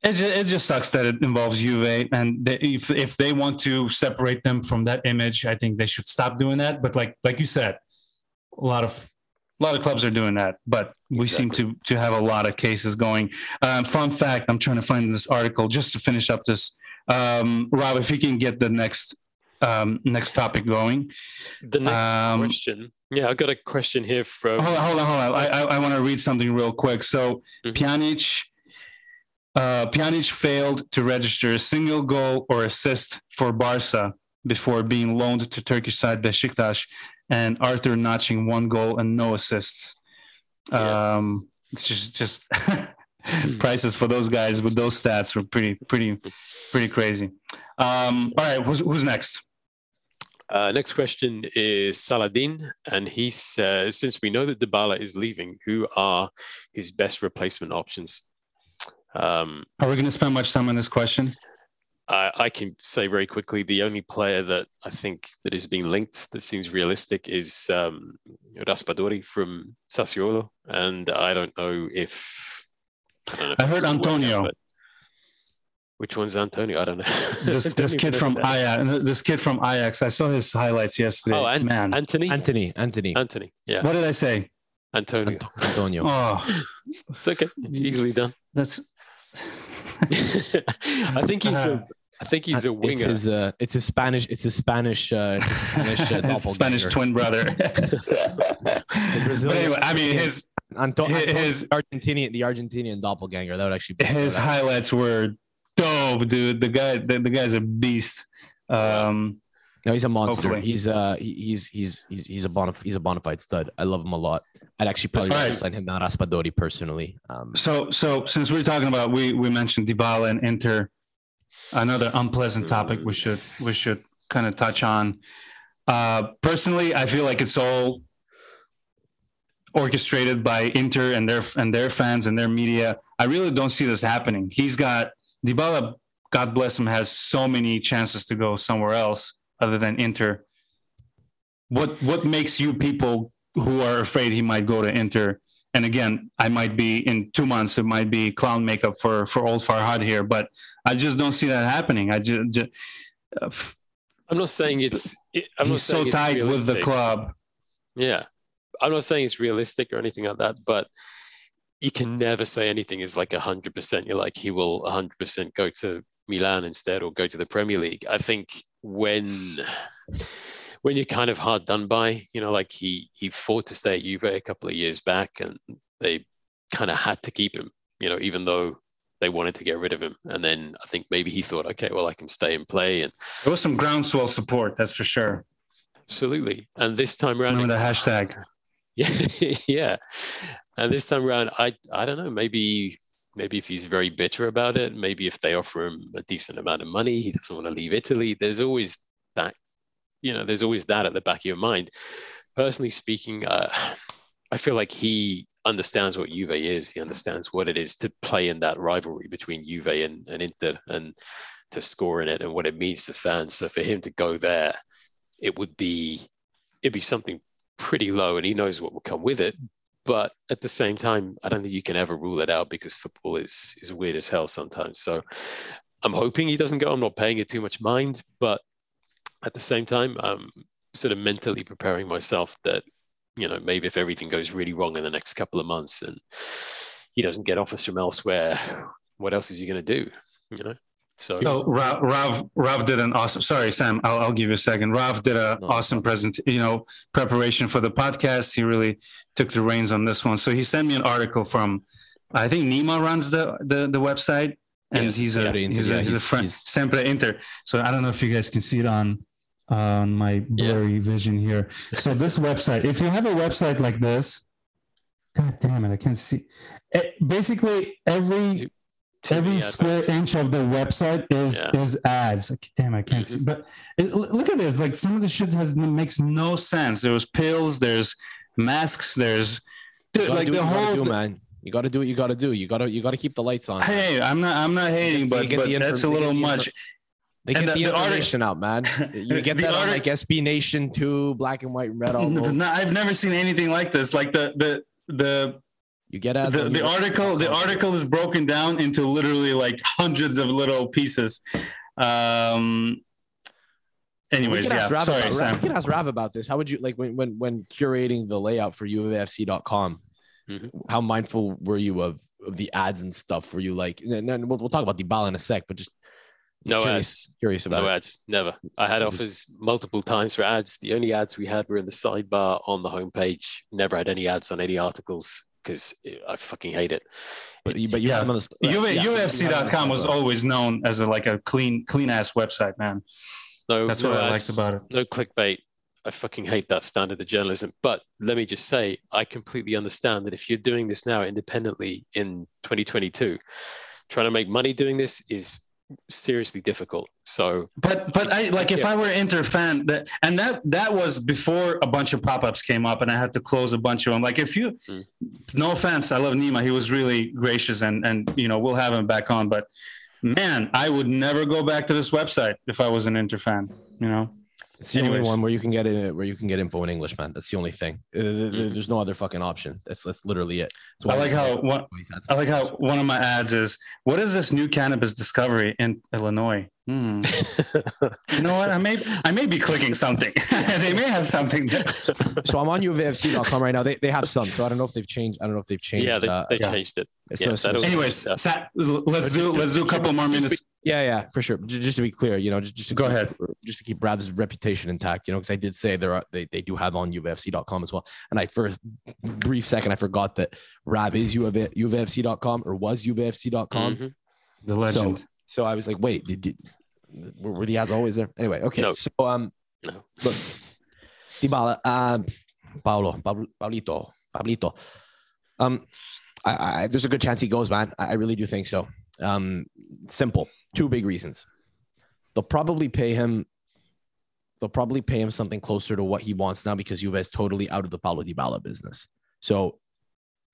[SPEAKER 1] It just, it just sucks that it involves Juve, and they, if if they want to separate them from that image, I think they should stop doing that. But like like you said, a lot of a lot of clubs are doing that, but we exactly. seem to to have a lot of cases going. Um, fun fact: I'm trying to find this article just to finish up this um, Rob, if you can get the next um, next topic going.
[SPEAKER 3] The next um, question. Yeah, I've got a question here from.
[SPEAKER 1] Hold on, hold on, hold on. I, I, I want to read something real quick. So, mm-hmm. Pjanic, uh, Pjanic failed to register a single goal or assist for Barca before being loaned to Turkish side Besiktas, and Arthur notching one goal and no assists. Yeah. Um, it's just just prices for those guys with those stats were pretty, pretty, pretty crazy. Um, all right, who's, who's next?
[SPEAKER 3] Uh, next question is Saladin, and he says, since we know that Dybala is leaving, who are his best replacement options?
[SPEAKER 1] Um, are we going to spend much time on this question?
[SPEAKER 3] I, I, can say very quickly the only player that I think that is being linked that seems realistic is um, Raspadori from Sassuolo, and I don't know if
[SPEAKER 1] I, I heard Antonio.
[SPEAKER 3] which one's Antonio? I don't know.
[SPEAKER 1] this this kid from Ajax. This kid from Ajax. I saw his highlights yesterday.
[SPEAKER 3] Oh, An-
[SPEAKER 1] man,
[SPEAKER 3] Anthony.
[SPEAKER 2] Anthony. Anthony.
[SPEAKER 3] Anthony. Yeah.
[SPEAKER 1] What did I say?
[SPEAKER 3] Antonio.
[SPEAKER 2] Antonio.
[SPEAKER 1] Oh,
[SPEAKER 3] it's okay. Easily done.
[SPEAKER 1] That's.
[SPEAKER 3] I think he's a. I think he's a winger.
[SPEAKER 2] It's his, uh, it's a Spanish. It's a Spanish. Uh, Spanish, uh,
[SPEAKER 1] Spanish twin brother. but anyway, I mean, his
[SPEAKER 2] Anto- his Argentinian, the Argentinian doppelganger. That would actually
[SPEAKER 1] be his highlights were dope, dude. The guy, the, the guy's a beast. Um,
[SPEAKER 2] no, he's a monster. Hopefully. He's uh, he's he's he's he's a bona he's a bona fide stud. I love him a lot. I'd actually probably right. sign him, not Raspadori personally.
[SPEAKER 1] Um, so so since we're talking about we we mentioned Dybala and Inter, another unpleasant topic we should we should kind of touch on. Uh, personally, I feel like it's all orchestrated by Inter and their and their fans and their media. I really don't see this happening. He's got Dybala, God bless him, has so many chances to go somewhere else other than Inter. What what makes you people who are afraid he might go to Inter? And again, I might be in two months. It might be clown makeup for for old Farhad here, but I just don't see that happening. I just, just
[SPEAKER 3] uh, I'm not saying it's. I'm
[SPEAKER 1] he's so tight with the club.
[SPEAKER 3] Yeah, I'm not saying it's realistic or anything like that, but you can never say anything is like hundred percent. You're like he will hundred percent go to Milan instead or go to the Premier League. I think when when you're kind of hard done by, you know, like he he fought to stay at Juve a couple of years back, and they kind of had to keep him, you know, even though they wanted to get rid of him. And then I think maybe he thought, okay, well, I can stay and play. And
[SPEAKER 1] there was some groundswell support, that's for sure.
[SPEAKER 3] Absolutely. And this time around,
[SPEAKER 1] remember the hashtag.
[SPEAKER 3] Yeah, yeah. And this time around, I I don't know, maybe maybe if he's very bitter about it, maybe if they offer him a decent amount of money, he doesn't want to leave Italy. There's always that, you know, there's always that at the back of your mind. Personally speaking, uh, I feel like he understands what Juve is. He understands what it is to play in that rivalry between Juve and, and Inter and to score in it and what it means to fans. So for him to go there, it would be it'd be something pretty low, and he knows what will come with it. But at the same time, I don't think you can ever rule it out because football is is weird as hell sometimes. So I'm hoping he doesn't go. I'm not paying it too much mind, but at the same time, I'm sort of mentally preparing myself that you know, maybe if everything goes really wrong in the next couple of months and he doesn't get offers from elsewhere, what else is he going to do? You know. So,
[SPEAKER 1] so Rav, Rav, Rav did an awesome. Sorry, Sam. I'll, I'll give you a second. Rav did an no, awesome present. You know, preparation for the podcast. He really took the reins on this one. So he sent me an article from, I think Nima runs the the, the website, and yes, he's, a, he's, a, he's, he's a friend. He's... Sempre Inter. So I don't know if you guys can see it on on my blurry yeah. vision here. So this website, if you have a website like this, God damn it, I can't see. It, eh, basically, every every square inch of the website is yeah. is ads. Like, damn, I can't see. Mm-hmm. But it, look at this. Like some of the shit has makes no sense. There's pills. There's masks. There's
[SPEAKER 2] dude, like the whole do, man. You got to do what you got to do. You got to you got to keep the lights on.
[SPEAKER 1] Hey, I'm not I'm not hating, but, but that's a little much.
[SPEAKER 2] They get the, the, information out, man. You get that on like SB Nation too, black and white, red. All
[SPEAKER 1] no, I've never seen anything like this. Like the the the
[SPEAKER 2] you get out
[SPEAKER 1] the, the article. The article is broken down into literally like hundreds of little pieces. Um. Anyways, yeah.
[SPEAKER 2] Rav
[SPEAKER 1] sorry,
[SPEAKER 2] about, Sam. We can ask Rav about this. How would you like when when when curating the layout for JuveFC.com? Mm-hmm. How mindful were you of of the ads and stuff? Were you like, and then we'll, we'll talk about the ball in a sec, but just
[SPEAKER 3] no
[SPEAKER 2] curious,
[SPEAKER 3] ads.
[SPEAKER 2] Curious about
[SPEAKER 3] no
[SPEAKER 2] it.
[SPEAKER 3] ads. Never. I had offers multiple times for ads. The only ads we had were in the sidebar on the homepage. Never had any ads on any articles because I fucking hate it.
[SPEAKER 2] But, but yeah,
[SPEAKER 1] the, yeah, JuveFC.com was always known as a, like a clean, clean ass website, man. No, that's no what ads, I liked about it.
[SPEAKER 3] No clickbait. I fucking hate that standard of journalism. But let me just say, I completely understand that if you're doing this now independently in 2022, trying to make money doing this is seriously difficult. So,
[SPEAKER 1] but but I like if yeah. I were Inter fan that and that that was before a bunch of pop ups came up and I had to close a bunch of them. Like if you, mm. no offense, I love Nima. He was really gracious and and you know we'll have him back on. But man, I would never go back to this website if I was an Inter fan. You know.
[SPEAKER 2] It's the Anyways. only one where you can get it where you can get info in English, man. That's the only thing. Uh, mm-hmm. There's no other fucking option. That's that's literally it.
[SPEAKER 1] I like how one, I like how one of my ads is, "What is this new cannabis discovery in Illinois?" Hmm. you know what? I may I may be clicking something. they may have something.
[SPEAKER 2] so I'm on JuveFC.com right now. They, they have some. So I don't know if they've changed. I don't know if they've changed.
[SPEAKER 3] Yeah, they, uh, they yeah. changed it.
[SPEAKER 1] So, yeah, so, anyways, Sa- let's do let's do a couple more minutes.
[SPEAKER 2] Yeah, yeah, for sure. Just to be clear, you know, just, just to
[SPEAKER 1] go
[SPEAKER 2] keep,
[SPEAKER 1] ahead,
[SPEAKER 2] just to keep Rav's reputation intact, you know, because I did say there are they, they do have on JuveFC.com as well. And I for a brief second I forgot that Rav is JuveFC.com or was JuveFC.com. Mm-hmm.
[SPEAKER 1] The legend.
[SPEAKER 2] So, so I was like, wait, did, did were, were the ads always there? Anyway, okay. No. So um, no. look, Dybala, um, Paulo, Pablito, Pablito. Um, I, I, there's a good chance he goes, man. I, I really do think so. Um, simple. Two big reasons. They'll probably pay him. They'll probably pay him something closer to what he wants now because Juve is totally out of the Paulo Dybala business. So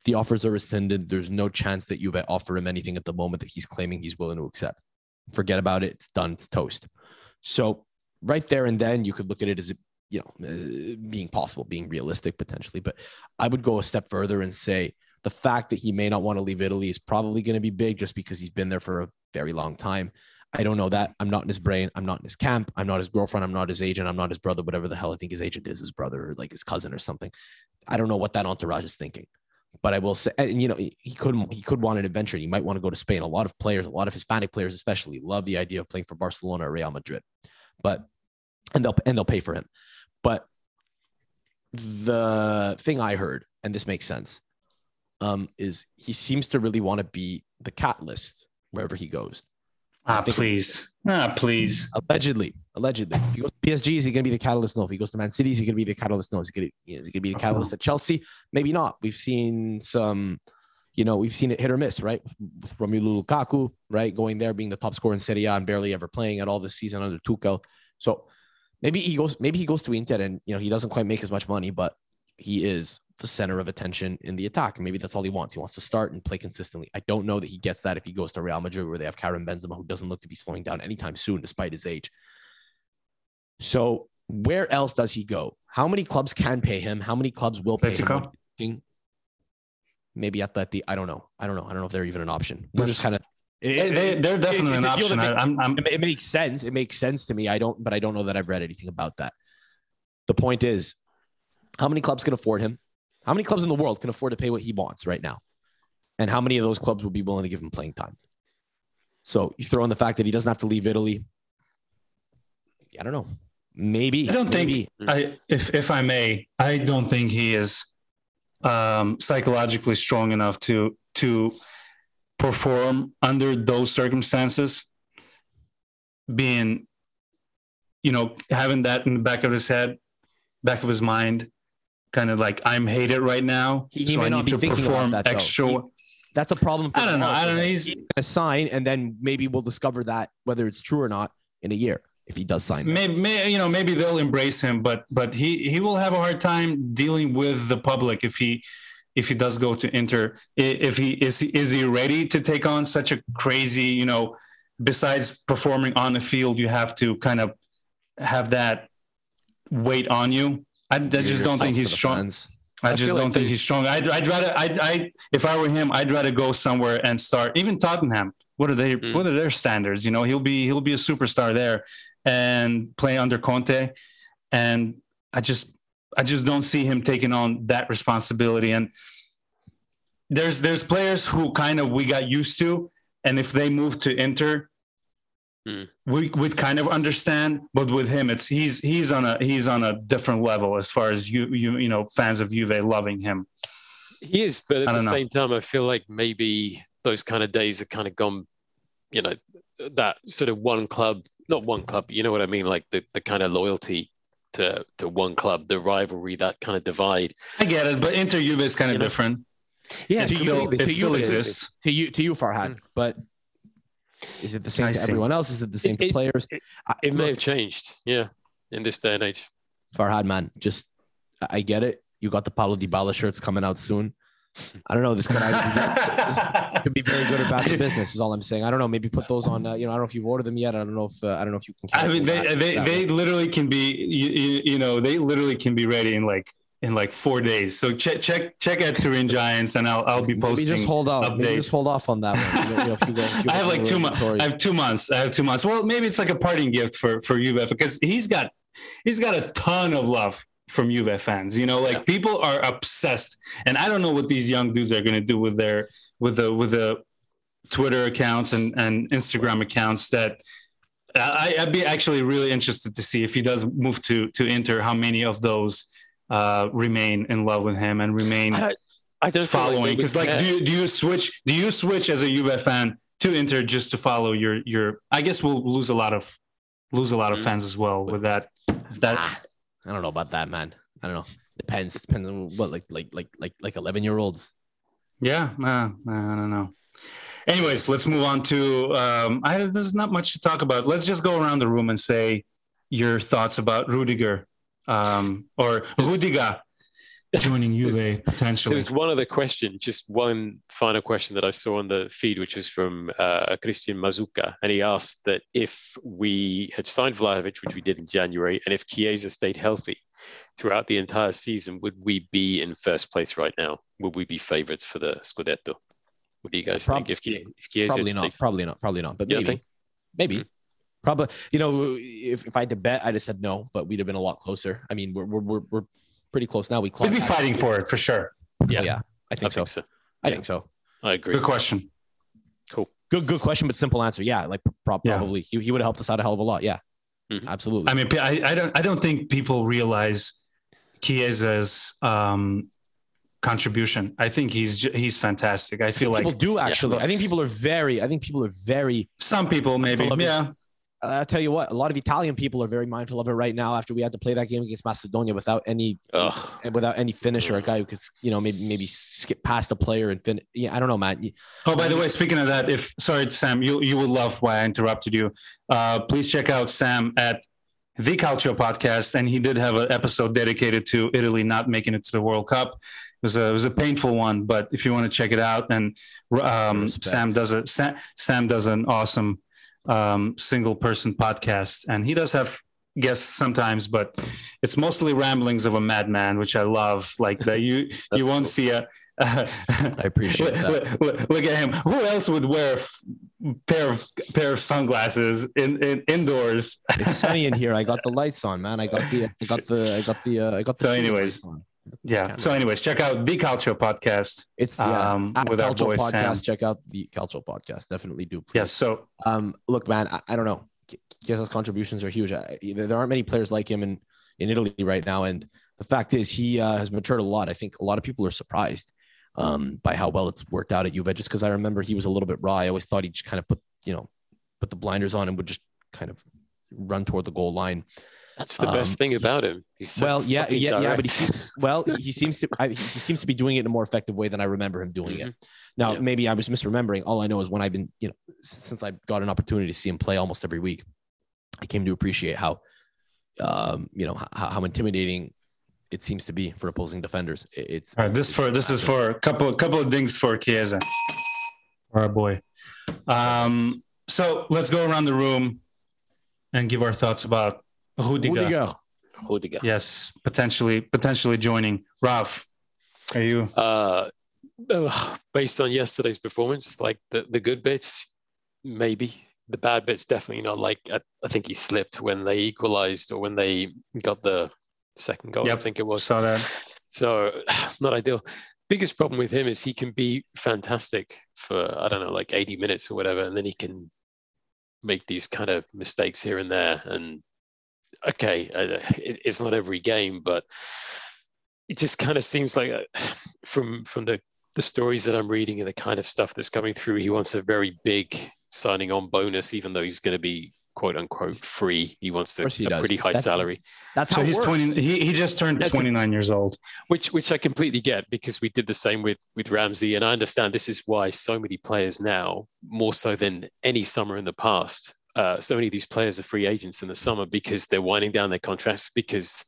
[SPEAKER 2] the offers are rescinded. There's no chance that Juve offer him anything at the moment that he's claiming he's willing to accept forget about it. It's done. It's toast. So right there and then you could look at it as you know uh, being possible, being realistic potentially. But I would go a step further and say the fact that he may not want to leave Italy is probably going to be big just because he's been there for a very long time. I don't know that. I'm not in his brain. I'm not in his camp. I'm not his girlfriend. I'm not his agent. I'm not his brother, whatever the hell I think his agent is, his brother or like his cousin or something. I don't know what that entourage is thinking. but I will say, and you know, he could he could want an adventure. He might want to go to Spain. A lot of players, a lot of Hispanic players, especially, love the idea of playing for Barcelona or Real Madrid. But and they'll and they'll pay for him. But the thing I heard, and this makes sense, um, is he seems to really want to be the catalyst wherever he goes.
[SPEAKER 1] Ah, please. Ah, please.
[SPEAKER 2] Allegedly, allegedly. If he goes to PSG, is he going to be the catalyst? No. If he goes to Man City, is he going to be the catalyst? No. Is he going to, is he going to be the catalyst at Chelsea? Maybe not. We've seen some, you know, we've seen it hit or miss, right? With, with Romelu Lukaku, right, going there, being the top scorer in Serie A and barely ever playing at all this season under Tuchel. So maybe he goes, maybe he goes to Inter and you know he doesn't quite make as much money, but he is the center of attention in the attack. And maybe that's all he wants. He wants to start and play consistently. I don't know that he gets that if he goes to Real Madrid, where they have Karim Benzema, who doesn't look to be slowing down anytime soon, despite his age. So where else does he go? How many clubs can pay him? How many clubs will pay
[SPEAKER 1] Mexico?
[SPEAKER 2] him? Maybe Atleti. I don't know. I don't know. I don't know if they're even an option. We're just kind of.
[SPEAKER 1] They, they're definitely an option. I'm, I'm,
[SPEAKER 2] it makes sense. It makes sense to me. I don't, but I don't know that I've read anything about that. The point is, how many clubs can afford him? How many clubs in the world can afford to pay what he wants right now? And how many of those clubs would be willing to give him playing time? So you throw in the fact that he doesn't have to leave Italy. I don't know. Maybe.
[SPEAKER 1] I don't think
[SPEAKER 2] maybe.
[SPEAKER 1] I, if if I may, I don't think he is um, psychologically strong enough to to perform under those circumstances. Being, you know, having that in the back of his head, back of his mind, kind of like I'm hated right now,
[SPEAKER 2] He- he
[SPEAKER 1] so
[SPEAKER 2] may
[SPEAKER 1] I
[SPEAKER 2] not be
[SPEAKER 1] to
[SPEAKER 2] thinking about that,
[SPEAKER 1] extra.
[SPEAKER 2] He- That's a problem. For
[SPEAKER 1] I don't know. I don't know.
[SPEAKER 2] He's to sign, and then maybe we'll discover that whether it's true or not in a year if he does sign.
[SPEAKER 1] maybe, may you know maybe they'll embrace him but but he he will have a hard time dealing with the public if he if he does go to Inter if he is is he ready to take on such a crazy you know besides performing on the field you have to kind of have that weight on you I, I just don't think he's strong I, just
[SPEAKER 3] feel
[SPEAKER 1] don't think he's strong I'd, I'd rather I I if I were him I'd rather go somewhere and start even Tottenham what are they
[SPEAKER 3] Mm.
[SPEAKER 1] what are their standards you know he'll be he'll be a superstar there and play under Conte. And I just I just don't see him taking on that responsibility. And there's there's players who kind of we got used to, and if they move to Inter,
[SPEAKER 3] Hmm.
[SPEAKER 1] we would kind of understand. But with him, it's he's he's on a he's on a different level as far as you you you know fans of Juve loving him.
[SPEAKER 3] He is, but at the
[SPEAKER 1] know.
[SPEAKER 3] same time, I feel like maybe those kind of days are kind of gone. You know, that sort of one club, not one club, you know what I mean? Like the, the kind of loyalty to to one club, the rivalry, that kind of divide.
[SPEAKER 1] I get it, but Inter Juve is kind of
[SPEAKER 3] You know,
[SPEAKER 1] different.
[SPEAKER 2] Yeah,
[SPEAKER 1] it
[SPEAKER 2] to
[SPEAKER 1] still,
[SPEAKER 2] you,
[SPEAKER 1] it
[SPEAKER 2] to
[SPEAKER 1] still
[SPEAKER 2] you, it is.
[SPEAKER 1] exists.
[SPEAKER 2] to you, to you, Farhad.
[SPEAKER 3] Mm.
[SPEAKER 2] But is it the same
[SPEAKER 1] I
[SPEAKER 2] to
[SPEAKER 1] see.
[SPEAKER 2] everyone else? Is it the same to
[SPEAKER 3] It-
[SPEAKER 2] players? I-
[SPEAKER 3] It may have changed, yeah, in this day and age.
[SPEAKER 2] Farhad, man, just I I get it. You got the Paulo Dybala shirts coming out soon. I don't know. This could either be, could be very good or bad for business. Is all I'm saying. I don't know. Maybe put those on. Uh, you know, I don't know if you've ordered them yet. I don't know if uh, I don't know if you can.
[SPEAKER 1] I mean, they
[SPEAKER 2] cancel
[SPEAKER 1] they,
[SPEAKER 2] that-
[SPEAKER 1] they literally can be you, you, you know they literally can be ready in like in like four days. So check check check at Turin Giants, and I'll I'll be
[SPEAKER 2] Maybe
[SPEAKER 1] posting.
[SPEAKER 2] just hold off. Maybe just hold off on that one. You know, you know, you go- if you
[SPEAKER 1] I have like two months. I have two months. I have two months. Well, maybe it's like a parting gift for for Juve because he's got he's got a ton of love from Juve fans. You know, like
[SPEAKER 3] Yeah.
[SPEAKER 1] people are obsessed, and I don't know what these young dudes are going to do with their with the with the Twitter accounts and and Instagram accounts that. I, I'd be actually really interested to see if he does move to to Inter, how many of those uh, remain in love with him and remain
[SPEAKER 3] I, I don't
[SPEAKER 1] following because
[SPEAKER 3] would
[SPEAKER 1] like, do you, do you switch do you switch as a Juve fan to Inter just to follow your your I guess we'll lose a lot of lose a lot of
[SPEAKER 3] Mm.
[SPEAKER 1] fans as well with that that
[SPEAKER 2] Ah, I don't know about that, man. I don't know. Depends. Depends on what, like, like, like, like, like eleven year olds.
[SPEAKER 1] yeah uh, I don't know anyways let's move on to um I there's not much to talk about let's just go around the room and say your thoughts about Rudiger um or Rudiger joining Juve
[SPEAKER 3] There
[SPEAKER 1] potentially
[SPEAKER 3] was one other question, just one final question that I saw on the feed, which was from uh, Christian Mazuka. And he asked that if we had signed Vlahovic, which we did in January, and if Chiesa stayed healthy throughout the entire season, would we be in first place right now? Would we be favourites for the Scudetto? What do you guys
[SPEAKER 2] Prob-
[SPEAKER 3] think? If, Chie- if Chiesa
[SPEAKER 2] Probably
[SPEAKER 3] stayed-
[SPEAKER 2] not. Probably not. Probably not. But
[SPEAKER 3] You don't
[SPEAKER 2] maybe.
[SPEAKER 3] think?
[SPEAKER 2] Maybe.
[SPEAKER 3] Hmm.
[SPEAKER 2] Probably. You know, if, if I had to bet, I'd have said no, but we'd have been a lot closer. I mean, we're we're we're, we're pretty close now. We
[SPEAKER 1] we'd be fighting for it for sure
[SPEAKER 2] Yeah.
[SPEAKER 3] Yeah.
[SPEAKER 2] yeah. I think,
[SPEAKER 3] I think
[SPEAKER 2] so.
[SPEAKER 3] so.
[SPEAKER 2] I
[SPEAKER 3] Yeah.
[SPEAKER 2] think so.
[SPEAKER 3] I agree.
[SPEAKER 1] Good question. Cool.
[SPEAKER 2] Good, good question, but simple answer. Yeah, like pro-
[SPEAKER 1] Yeah.
[SPEAKER 2] probably he, he would have helped us out a hell of a lot. Yeah,
[SPEAKER 3] Mhm.
[SPEAKER 2] absolutely.
[SPEAKER 1] I mean, I, I don't I don't think people realize Chiesa's um, contribution. I think he's he's fantastic. I feel like
[SPEAKER 2] people do actually. I think people are very. I think people are very.
[SPEAKER 1] some people maybe
[SPEAKER 2] Full his-
[SPEAKER 1] yeah.
[SPEAKER 2] I'll tell you what. A lot of Italian people are very mindful of it right now. After we had to play that game against Macedonia without any
[SPEAKER 3] Ugh.
[SPEAKER 2] without any finisher, a guy who could you know maybe maybe skip past the player and finish. Yeah, I don't know, man.
[SPEAKER 1] Oh, by the way, speaking of that, if sorry, Sam, you you would love why I interrupted you. Uh, please check out Sam at the Calcio podcast, and he did have an episode dedicated to Italy not making it to the World Cup. It was a it was a painful one, but if you want to check it out, and um, Sam does a Sam, Sam does an awesome um, single person podcast, and he does have guests sometimes, but it's mostly ramblings of a madman, which I love. Like that, you you won't
[SPEAKER 3] cool.
[SPEAKER 1] see a.
[SPEAKER 2] I appreciate
[SPEAKER 1] look,
[SPEAKER 2] that.
[SPEAKER 1] look- look- look at him. Who else would wear a f- pair of pair of sunglasses in, in indoors?
[SPEAKER 2] It's sunny in here. I got the lights on, man. I got the I got the I got the uh, I got the.
[SPEAKER 1] So anyways,
[SPEAKER 2] lights on.
[SPEAKER 1] Yeah. So, anyways, check out the Calcio podcast.
[SPEAKER 2] It's.
[SPEAKER 1] Um,
[SPEAKER 2] at
[SPEAKER 1] with our
[SPEAKER 2] Calcio
[SPEAKER 1] boy
[SPEAKER 2] podcast.
[SPEAKER 1] Sam.
[SPEAKER 2] Check out the Calcio podcast. Definitely do. please.
[SPEAKER 1] Yes. So
[SPEAKER 2] Um, look, man, I, I don't know. Chiesa's contributions are huge. I, there aren't many players like him in, in Italy right now. And the fact is, he uh, has matured a lot. I think a lot of people are surprised um, by how well it's worked out at Juve. Just because I remember he was a little bit raw. I always thought he just kind of put, you know, put the blinders on and would just kind of run toward the goal line.
[SPEAKER 3] That's the
[SPEAKER 2] Um,
[SPEAKER 3] best thing about him. He's so
[SPEAKER 2] well, yeah,
[SPEAKER 3] fucking
[SPEAKER 2] yeah, yeah, but he seems, well, he seems to I, he seems to be doing it in a more effective way than I remember him doing it. Now,
[SPEAKER 3] Yeah.
[SPEAKER 2] maybe I was misremembering. All I know is when I've been, you know, since I got an opportunity to see him play almost every week, I came to appreciate how, um, you know, how, how intimidating it seems to be for opposing defenders. It- It's
[SPEAKER 1] all right, this for this is for a couple couple of things for Chiesa, for our boy. Um, so let's go around the room and give our thoughts about Rudiger.
[SPEAKER 2] Rudiger.
[SPEAKER 3] Rudiger.
[SPEAKER 1] Yes, potentially potentially joining. Ralph, are you?
[SPEAKER 3] Uh, based on yesterday's performance, like the, the good bits, maybe. The bad bits, definitely not. Like I, I think he slipped when they equalized or when they got the second goal. I think it was.
[SPEAKER 1] Saw that.
[SPEAKER 3] So not ideal. Biggest problem with him is he can be fantastic for I don't know like 80 minutes or whatever, and then he can make these kind of mistakes here and there. And okay, uh, it, it's not every game, but it just kind of seems like uh, from from the the stories that I'm reading and the kind of stuff that's coming through, he wants a very big signing on bonus, even though he's going to be quote unquote free. He wants a,
[SPEAKER 2] he
[SPEAKER 3] a pretty high
[SPEAKER 2] That's-
[SPEAKER 3] salary.
[SPEAKER 2] That's
[SPEAKER 1] So
[SPEAKER 2] how
[SPEAKER 1] he's
[SPEAKER 2] works.
[SPEAKER 1] twenty. He, he just turned twenty nine years old.
[SPEAKER 3] which which I completely get because we did the same with with Ramsey, and I understand this is why so many players now, more so than any summer in the past, uh, so many of these players are free agents in the summer because they're winding down their contracts because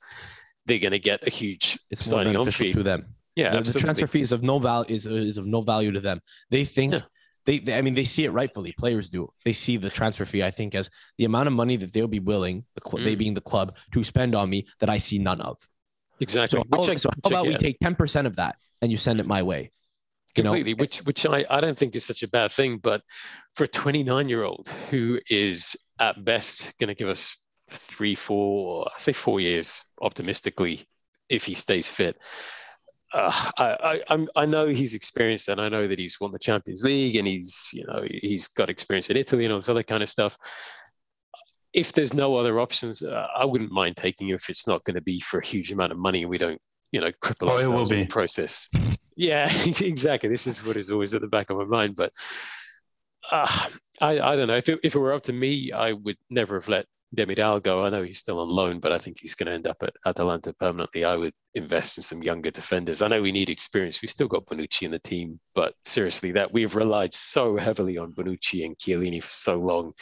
[SPEAKER 3] they're going to get a huge
[SPEAKER 2] it's
[SPEAKER 3] signing on fee.
[SPEAKER 2] to them.
[SPEAKER 3] Yeah,
[SPEAKER 2] the, the transfer fee is of no value is, is of no value to them. They think
[SPEAKER 3] Yeah.
[SPEAKER 2] they, they I mean they see it rightfully. Players do. They see the transfer fee I think as the amount of money that they'll be willing, the cl- they
[SPEAKER 3] Mm.
[SPEAKER 2] being the club, to spend on me that I see none of.
[SPEAKER 3] exactly.
[SPEAKER 2] So, how, so how about we take ten percent of that and you send it my way? You know?
[SPEAKER 3] completely which which I, I don't think is such a bad thing but for a 29 year old who is at best going to give us three four I say four years optimistically if he stays fit. Uh, I, I I'm, I know he's experienced and I know that he's won the Champions League and he's you know he's got experience in Italy and all this other kind of stuff. If there's no other options uh, I wouldn't mind taking him if it's not going to be for a huge amount of money and we don't you know cripple
[SPEAKER 1] Oh,
[SPEAKER 3] ourselves in the process yeah, exactly. This is what is always at the back of my mind. But uh, I, I don't know. If it, if it were up to me, I would never have let Demiral go. I know he's still on loan, but I think he's going to end up at Atalanta permanently. I would invest in some younger defenders. I know we need experience. We've still got Bonucci in the team, but seriously, that we've relied so heavily on Bonucci and Chiellini for so long.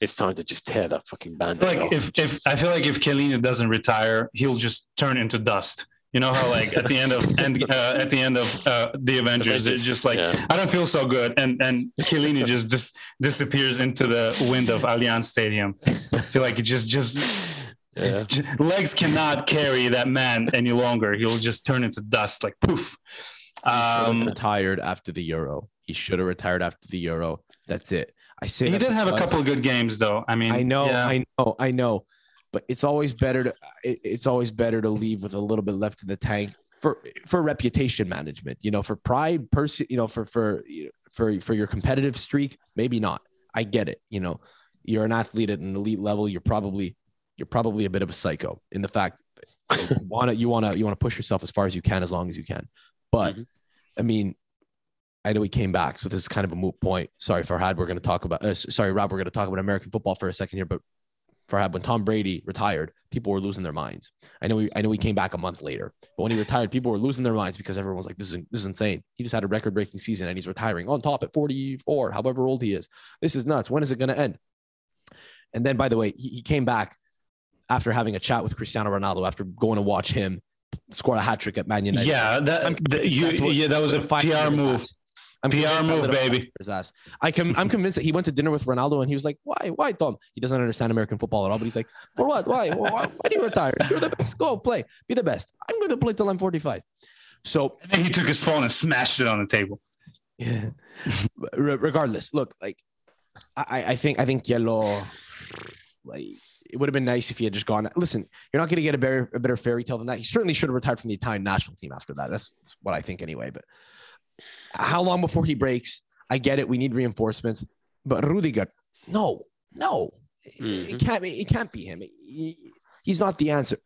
[SPEAKER 3] It's time to just tear that fucking band
[SPEAKER 1] like
[SPEAKER 3] off.
[SPEAKER 1] if,
[SPEAKER 3] and
[SPEAKER 1] if I feel like if Chiellini doesn't retire, he'll just turn into dust. You know how like at the end of end uh, at the end of uh, the Avengers, it's just like
[SPEAKER 3] yeah.
[SPEAKER 1] I don't feel so good, and and Chiellini just dis- disappears into the wind of Allianz Stadium. I feel like it just just
[SPEAKER 3] yeah.
[SPEAKER 1] j- legs cannot carry that man any longer. He'll just turn into dust, like poof.
[SPEAKER 2] He should have
[SPEAKER 1] Um,
[SPEAKER 2] retired after the Euro. He should have retired after the Euro. That's it. I say
[SPEAKER 1] he did have a couple of good games, though. I mean,
[SPEAKER 2] I know,
[SPEAKER 1] yeah.
[SPEAKER 2] I know, I know. But it's always better to it's always better to leave with a little bit left in the tank for for reputation management, you know, for pride, person, you know, for for for for your competitive streak, maybe not. I get it. You know, you're an athlete at an elite level. You're probably you're probably a bit of a psycho in the fact you want to you want to you want to push yourself as far as you can as long as you can. But mm-hmm. I mean, I know he came back, so this is kind of a moot point. Sorry, Farhad, we're going to talk about. Uh, sorry, Rob, we're going to talk about American football for a second here. But Farhad, when Tom Brady retired, people were losing their minds. I know, he, I know he came back a month later, but when he retired, people were losing their minds because everyone was like, "This is this is insane." He just had a record-breaking season, and he's retiring on top at 44, however old he is. This is nuts. When is it going to end? And then, by the way, he, he came back after having a chat with Cristiano Ronaldo after going to watch him score a hat trick at Man United.
[SPEAKER 1] Yeah, that, the, you, what, yeah, that was a PR move. I'm PR move, baby.
[SPEAKER 2] I can, I'm convinced that he went to dinner with Ronaldo and he was like, "Why, why, Tom? He doesn't understand American football at all." But he's like, "For what? Why? why, why do you retire? You're the best. Go play. Be the best. I'm going to play till I'm 45." So
[SPEAKER 1] and then he took his phone and smashed it on the table.
[SPEAKER 2] Yeah. regardless, look, like I, I think I think Yellow, like it would have been nice if he had just gone. Listen, you're not going to get a better a better fairy tale than that. He certainly should have retired from the Italian national team after that. That's what I think anyway. But how long before he breaks? I get it. We need reinforcements, but Rudiger, no, no, mm-hmm. it can't be. It can't be him. He, he's not the answer.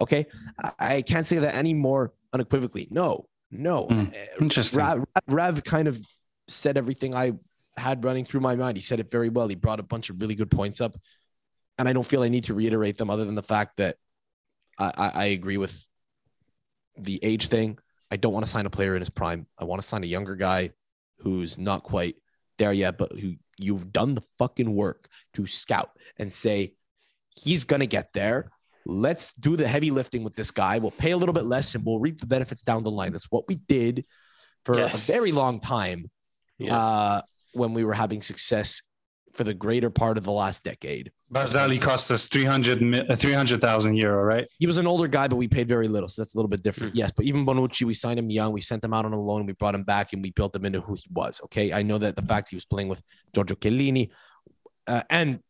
[SPEAKER 2] Okay, I, I, can't say that any more unequivocally. No, no. Mm,
[SPEAKER 1] interesting.
[SPEAKER 2] Rav, Rav kind of said everything I had running through my mind. He said it very well. He brought a bunch of really good points up, and I don't feel I need to reiterate them other than the fact that I, I, I agree with the age thing. I don't want to sign a player in his prime. I want to sign a younger guy who's not quite there yet, but who you've done the fucking work to scout and say he's gonna get there. Let's do the heavy lifting with this guy. We'll pay a little bit less and we'll reap the benefits down the line. That's what we did for yes. a very long time yeah. uh, when we were having success for the greater part of the last decade.
[SPEAKER 1] Barzagli cost us 300 uh, 300,000 euro, right?
[SPEAKER 2] He was an older guy, but we paid very little. So that's a little bit different. Mm. Yes. But even Bonucci, we signed him young. We sent him out on a loan. We brought him back and we built him into who he was. Okay. I know that the fact he was playing with Giorgio Chiellini uh, and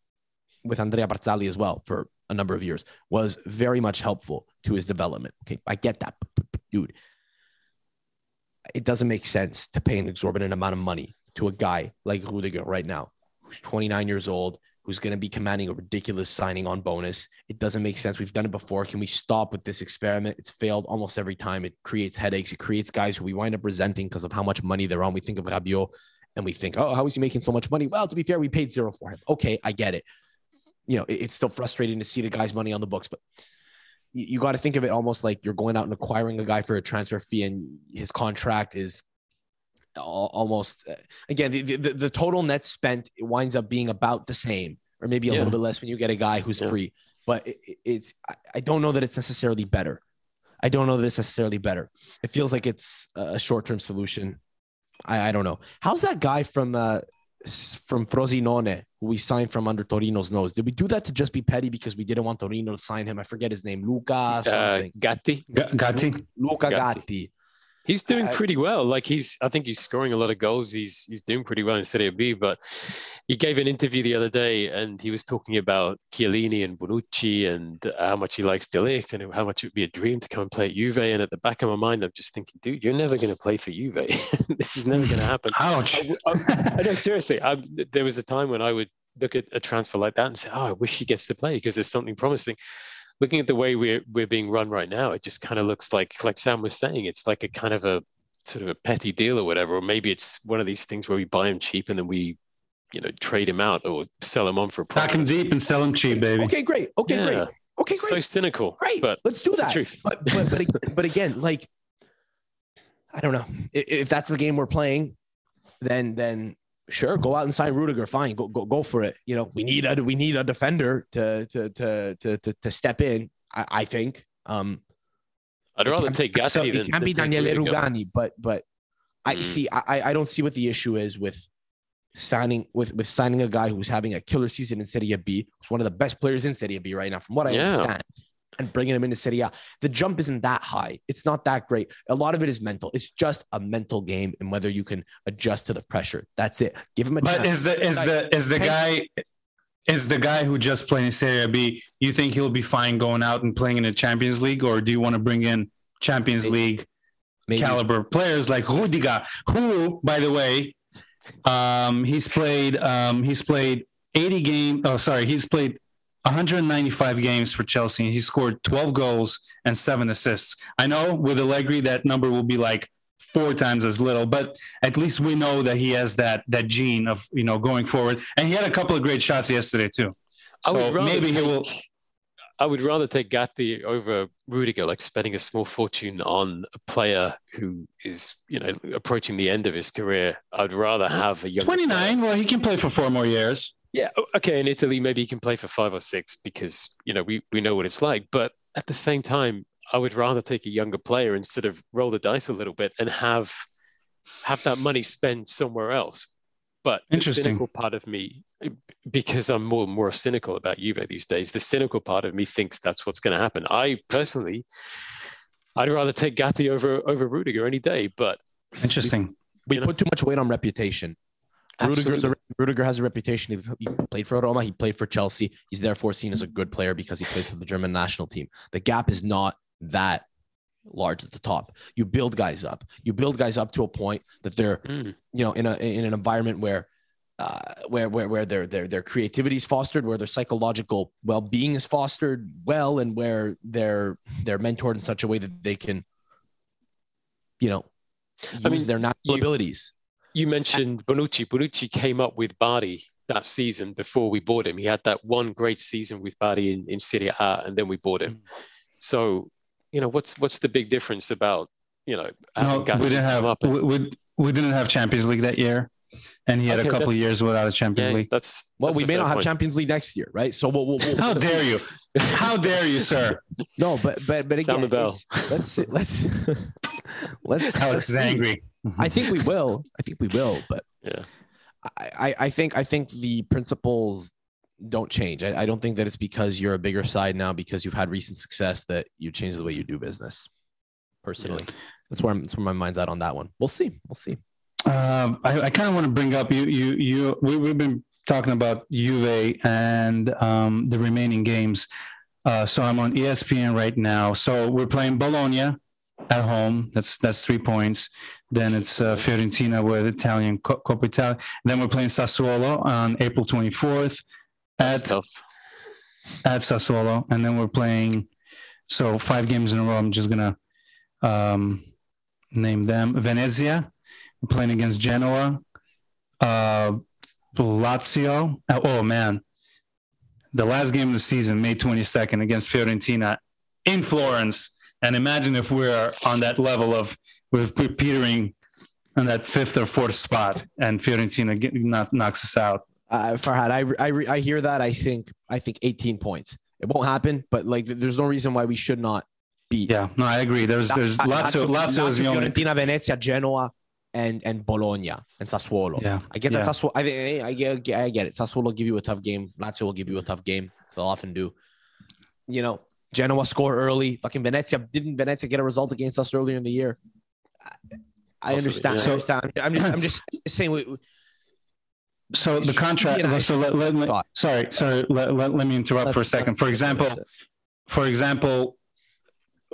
[SPEAKER 2] with Andrea Barzagli as well for a number of years was very much helpful to his development. Okay. I get that. Dude, it doesn't make sense to pay an exorbitant amount of money to a guy like Rudiger right now who's 29 years old, who's going to be commanding a ridiculous signing on bonus. It doesn't make sense. We've done it before. Can we stop with this experiment? It's failed almost every time. It creates headaches. It creates guys who we wind up resenting because of how much money they're on. We think of Rabiot and we think, oh, how is he making so much money? Well, to be fair, we paid zero for him. Okay, I get it. You know, it's still frustrating to see the guy's money on the books, but you, you got to think of it almost like you're going out and acquiring a guy for a transfer fee and his contract is almost uh, again the, the, the total net spent winds up being about the same or maybe a yeah. little bit less when you get a guy who's yeah. free but it, it's i don't know that it's necessarily better i don't know that it's necessarily better it feels like it's a short-term solution i, I don't know how's that guy from uh from Frosinone, who we signed from under Torino's nose. Did we do that to just be petty because we didn't want Torino to sign him? I forget his name. Luca uh,
[SPEAKER 3] Gatti.
[SPEAKER 1] G- Gatti.
[SPEAKER 2] Luca Gatti. Gatti.
[SPEAKER 3] He's doing pretty well. Like he's, I think he's scoring a lot of goals. He's he's doing pretty well in Serie B. But he gave an interview the other day, and he was talking about Chiellini and Bonucci and how much he likes De Ligt and how much it would be a dream to come and play at Juve. And at the back of my mind, I'm just thinking, dude, you're never going to play for Juve. this is never going to happen.
[SPEAKER 1] Ouch.
[SPEAKER 3] I, I, I know seriously. I, there was a time when I would look at a transfer like that and say, oh, I wish he gets to play because there's something promising looking at the way we're we're being run right now, it just kind of looks like like Sam was saying, it's like a kind of a sort of a petty deal or whatever, or maybe it's one of these things where we buy them cheap and then we you know trade him out or sell him on for a
[SPEAKER 1] profit. him deep and sell them cheap, baby.
[SPEAKER 2] Okay, great. Okay, yeah. great. Okay, great.
[SPEAKER 3] So cynical.
[SPEAKER 2] Great. But let's do that. But, but but but again, like I don't know if that's the game we're playing, then then sure, go out and sign Rudiger. Fine, go go go for it. You know, we need a we need a defender to to to to to, to step in. I, I think. Um,
[SPEAKER 3] I'd rather take Gatti so
[SPEAKER 2] than. It can be Daniele Rugani, but but I mm. see. I I don't see what the issue is with signing with with signing a guy who's having a killer season in Serie B. Who's one of the best players in Serie B right now, from what I yeah. understand and bringing him into Serie A. The jump isn't that high. It's not that great. A lot of it is mental. It's just a mental game and whether you can adjust to the pressure. That's it. Give him a
[SPEAKER 1] but chance. is the is the is the guy is the guy who just played in Serie B? You think he'll be fine going out and playing in the Champions League, or do you want to bring in Champions League
[SPEAKER 2] Maybe.
[SPEAKER 1] caliber players like Rudiger, who, by the way, um, he's played um, he's played 80 games. Oh, sorry, he's played 195 games for Chelsea. and He scored 12 goals and seven assists. I know with Allegri that number will be like four times as little, but at least we know that he has that that gene of you know going forward. And he had a couple of great shots yesterday too. So maybe he will.
[SPEAKER 3] I would rather take Gatti over Rudiger, like spending a small fortune on a player who is, you know, approaching the end of his career. I'd rather have a young
[SPEAKER 1] 29. Well, he can play for four more years.
[SPEAKER 3] Yeah, oh, okay. In Italy, maybe he can play for five or six because you know we we know what it's like. But at the same time, I would rather take a younger player and sort of roll the dice a little bit and have have that money spent somewhere else. But the
[SPEAKER 1] Interesting.
[SPEAKER 3] cynical part of me, because I'm more and more cynical about Juve these days, the cynical part of me thinks that's what's going to happen. I personally, I'd rather take Gatti over over Rudiger any day. But
[SPEAKER 1] Interesting.
[SPEAKER 2] we
[SPEAKER 3] you know?
[SPEAKER 2] put too much weight on reputation. Rudiger's a,
[SPEAKER 3] absolutely,
[SPEAKER 2] Rudiger has a reputation. He played for Roma. He played for Chelsea. He's therefore seen as a good player because he plays for the German national team. The gap is not that large at the top. You build guys up. You build guys up to a point that they're,
[SPEAKER 3] Mm.
[SPEAKER 2] you know, in a in an environment where, uh, where where where their their their creativity is fostered, where their psychological well being is fostered well, and where they're they're mentored in such a way that they can, you know, use
[SPEAKER 3] I mean,
[SPEAKER 2] their natural
[SPEAKER 3] you-
[SPEAKER 2] abilities.
[SPEAKER 3] You mentioned Bonucci. Bonucci came up with Bari that season before we bought him. He had that one great season with Bari in, in Serie A, and then we bought him. Mm. So, you know, what's what's the big difference about you know?
[SPEAKER 1] No, we didn't have
[SPEAKER 3] up and-
[SPEAKER 1] we, we, we didn't have Champions League that year, and he had
[SPEAKER 3] Okay,
[SPEAKER 1] a couple of years without a Champions
[SPEAKER 3] yeah,
[SPEAKER 1] League.
[SPEAKER 3] that's
[SPEAKER 2] Well,
[SPEAKER 3] that's
[SPEAKER 2] we may
[SPEAKER 3] fair
[SPEAKER 2] not have. Champions League next year, right? So we'll, we'll, we'll
[SPEAKER 1] How dare you? How dare you, sir?
[SPEAKER 2] No, but but but again,
[SPEAKER 3] the bell.
[SPEAKER 2] let's let's let's.
[SPEAKER 1] Alex is
[SPEAKER 2] let's see.
[SPEAKER 1] angry.
[SPEAKER 2] I think we will. I think we will, but
[SPEAKER 3] Yeah.
[SPEAKER 2] I, I, I think I think the principles don't change. I, I don't think that it's because you're a bigger side now because you've had recent success that you change the way you do business. Personally, that's where I'm, that's where my mind's at on that one. We'll see. We'll see.
[SPEAKER 1] Um, I, I kind of want to bring up you. You. You. We, we've been talking about Juve and um, the remaining games. Uh, so I'm on ESPN right now. So we're playing Bologna at home. That's that's three points. Then it's uh, Fiorentina with Italian Coppa Italia. Then we're playing Sassuolo on April 24th at at Sassuolo, and then we're playing. So five games in a row. I'm just gonna um, name them: Venezia, we're playing against Genoa, uh, Lazio. Oh, oh, man, the last game of the season, May 22nd, against Fiorentina in Florence. And imagine if we're on that level of with petering on that fifth or fourth spot, and Fiorentina get, knock, knocks us out.
[SPEAKER 2] Uh, Farhad, I, I, I hear that. I think I think 18 points. It won't happen, but like there's no reason why we should not beat.
[SPEAKER 1] Yeah, no, I agree. There's there's Lazio. Lazio is the only.
[SPEAKER 2] Fiorentina, Venezia, Genoa, and and Bologna and Sassuolo.
[SPEAKER 1] Yeah,
[SPEAKER 2] I get that
[SPEAKER 1] Yeah.
[SPEAKER 2] Sassuolo. I, I, I, get, I get it. Sassuolo will give you a tough game. Lazio will give you a tough game. They'll often do. You know, Genoa score early. Fucking Venezia didn't Venezia get a result against us earlier in the year. I, understand.
[SPEAKER 3] yeah.
[SPEAKER 2] I understand. I'm just I'm just saying. We, we-
[SPEAKER 1] So the contract. So let, let me, sorry, sorry. Let, let, let me interrupt for a second. For example, for example,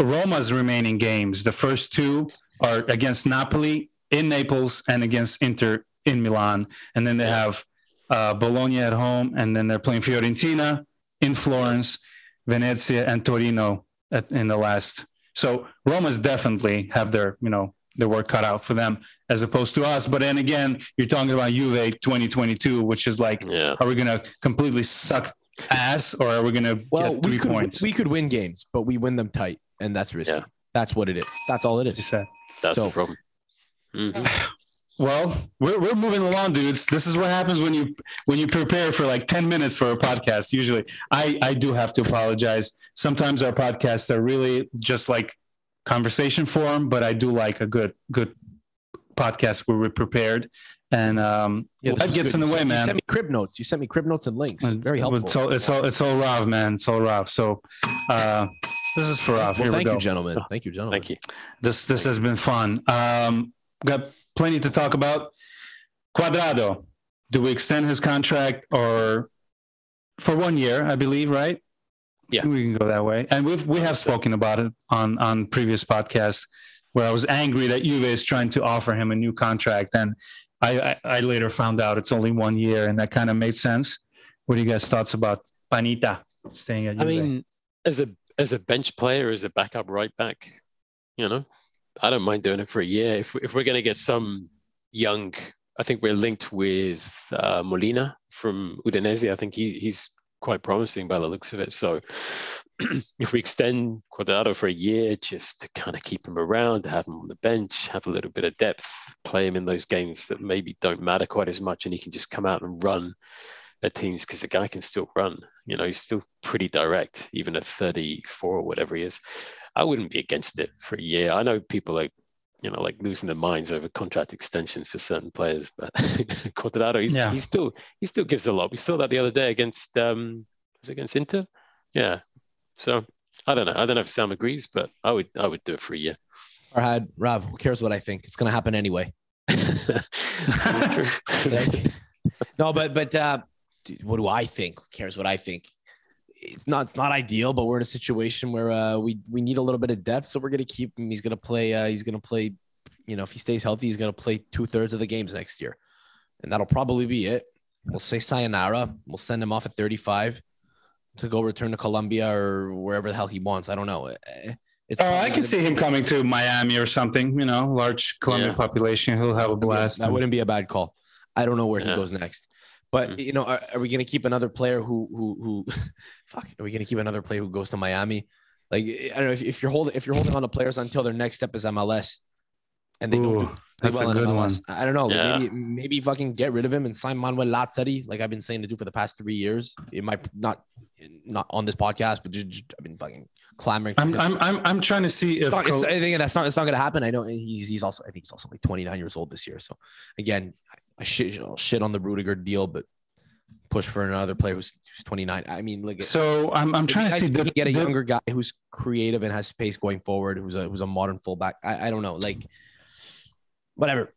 [SPEAKER 1] Roma's remaining games, the first two are against Napoli in Naples and against Inter in Milan, and then they have uh, Bologna at home, and then they're playing Fiorentina in Florence, Venezia, and Torino at, in the last. So Roma's definitely have their you know their work cut out for them as opposed to us. But then again, you're talking about Juve 2022, which is like,
[SPEAKER 3] Yeah.
[SPEAKER 1] are we going to completely suck ass or are we going to
[SPEAKER 2] well,
[SPEAKER 1] get three
[SPEAKER 2] we could
[SPEAKER 1] points?
[SPEAKER 2] we could win games, but we win them tight, and that's risky.
[SPEAKER 3] Yeah.
[SPEAKER 2] That's what it is. That's all it
[SPEAKER 1] You
[SPEAKER 2] is.
[SPEAKER 1] said.
[SPEAKER 3] That's
[SPEAKER 2] So-
[SPEAKER 3] the problem. Mhm.
[SPEAKER 1] Well, we're, we're moving along, dudes. This is what happens when you when you prepare for like 10 minutes for a podcast. Usually, I I do have to apologize. Sometimes our podcasts are really just like conversation form, but I do like a good good podcast where we're prepared. And um,
[SPEAKER 2] Yeah, this
[SPEAKER 1] that gets
[SPEAKER 2] good.
[SPEAKER 1] in the
[SPEAKER 2] You
[SPEAKER 1] way,
[SPEAKER 2] sent- You
[SPEAKER 1] man.
[SPEAKER 2] sent me crib notes. You sent me crib notes and links. Very helpful.
[SPEAKER 1] It's all it's all it's all Rav, man. It's all Rav. So uh, this is for Rav.
[SPEAKER 2] well,
[SPEAKER 1] Here we
[SPEAKER 2] thank
[SPEAKER 1] go.
[SPEAKER 2] you, gentlemen. Thank you, gentlemen.
[SPEAKER 3] Thank you.
[SPEAKER 1] This this has been fun. Um, got plenty to talk about. Cuadrado, do we extend his contract or for one year? I believe, right?
[SPEAKER 3] Yeah.
[SPEAKER 1] we can go that way. And we've we have spoken about it on on previous podcasts where I was angry that Juve is trying to offer him a new contract, and I, I, I later found out it's only one year, and that kind of made sense. What are you guys' thoughts about Panita staying at Juve?
[SPEAKER 3] I mean, as a as a bench player, as a backup right back, you know, I don't mind doing it for a year. If if we're going to get some young, I think we're linked with uh, Molina from Udinese. I think he he's quite promising by the looks of it. So if we extend Cuadrado for a year, just to kind of keep him around, to have him on the bench, have a little bit of depth, play him in those games that maybe don't matter quite as much, and he can just come out and run at teams because the guy can still run. You know, he's still pretty direct, even at 34 or whatever he is. I wouldn't be against it for a year. I know people are, you know, like losing their minds over contract extensions for certain players, but Cuadrado, he's,
[SPEAKER 1] Yeah.
[SPEAKER 3] he still he still gives a lot. We saw that the other day against um was it against Inter? Yeah. So I don't know. I don't know if Sam agrees, but I would I would do it for a year.
[SPEAKER 2] Farhad, Rav, who cares what I think? It's gonna happen anyway. No, but but uh, dude, what do I think? Who cares what I think? It's not it's not ideal, but we're in a situation where uh, we we need a little bit of depth, so we're gonna keep him. He's gonna play. Uh, he's gonna play. You know, if he stays healthy, he's gonna play two thirds of the games next year, and that'll probably be it. We'll say sayonara. We'll send him off at 35 to go return to Colombia or wherever the hell he wants. I don't know. Eh, It's
[SPEAKER 1] Oh, I can see him coming to Miami or something. You know, large Colombian
[SPEAKER 3] Yeah.
[SPEAKER 1] population. He'll have a blast.
[SPEAKER 2] That wouldn't be a bad call. I don't know where he goes next. But
[SPEAKER 3] Mm.
[SPEAKER 2] you know, are, are we going to keep another player who who who? fuck, are we going to keep another player who goes to Miami? Like I don't know if, if you're holding if you're holding on to players until their next step is MLS, and they don't do, do
[SPEAKER 1] that's a
[SPEAKER 2] well in
[SPEAKER 1] good one.
[SPEAKER 2] I don't know.
[SPEAKER 3] Yeah.
[SPEAKER 2] Maybe maybe fucking get rid of him and sign Manuel Lazzari, like I've been saying to do for the past three years. It might not not on this podcast, but just, just- I've been fucking clamoring.
[SPEAKER 1] I'm. I'm, I'm, I'm trying to see if
[SPEAKER 2] It's not, it's, I think that's not it's not gonna happen. I know he's he's also I think he's also like 29 years old this year. So again, I shit I'll shit on the Rudiger deal, but push for another player who's, who's 29. I mean, like
[SPEAKER 1] so I'm, I'm trying to see the,
[SPEAKER 2] get a
[SPEAKER 1] the-
[SPEAKER 2] younger guy who's creative and has space going forward, who's a who's a modern fullback. I, I don't know, like whatever.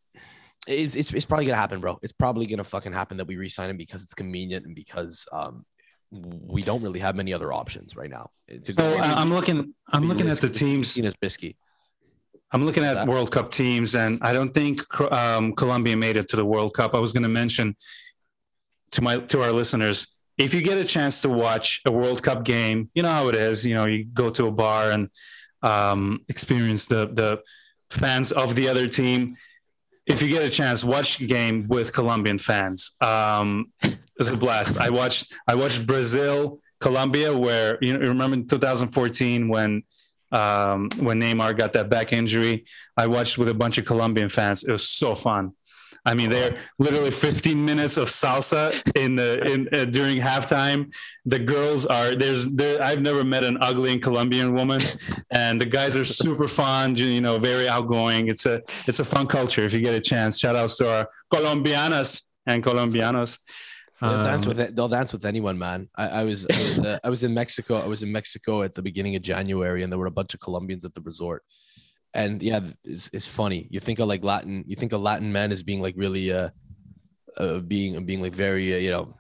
[SPEAKER 2] It's, it's, it's probably gonna happen, bro. It's probably gonna fucking happen that we re-sign him because it's convenient and because um we don't really have many other options right now.
[SPEAKER 1] So I- I'm looking. I'm looking at the
[SPEAKER 2] risky.
[SPEAKER 1] teams.
[SPEAKER 2] Christina's Bisky.
[SPEAKER 1] I'm looking at World Cup teams, and I don't think um, Colombia made it to the World Cup. I was going to mention to my to our listeners, if you get a chance to watch a World Cup game, you know how it is. You know, you go to a bar and um, experience the the fans of the other team. If you get a chance, watch a game with Colombian fans. Um, it was a blast. I watched I watched Brazil Colombia, where you know remember in 2014 when um, when Neymar got that back injury. I watched with a bunch of Colombian fans. It was so fun. I mean, they're literally 15 minutes of salsa in the in uh, during halftime. The girls are there's there. I've never met an ugly Colombian woman, and the guys are super fun. You know, very outgoing. It's a it's a fun culture. If you get a chance, shout outs to our Colombianas and Colombianos.
[SPEAKER 2] They'll dance
[SPEAKER 1] Um,
[SPEAKER 2] with it. They'll dance with anyone, man. I, I was I was uh, I was in Mexico. I was in Mexico at the beginning of January, and there were a bunch of Colombians at the resort. And yeah, it's, it's funny. You think of like Latin. You think of Latin men as being like really uh, uh being being like very uh, you know.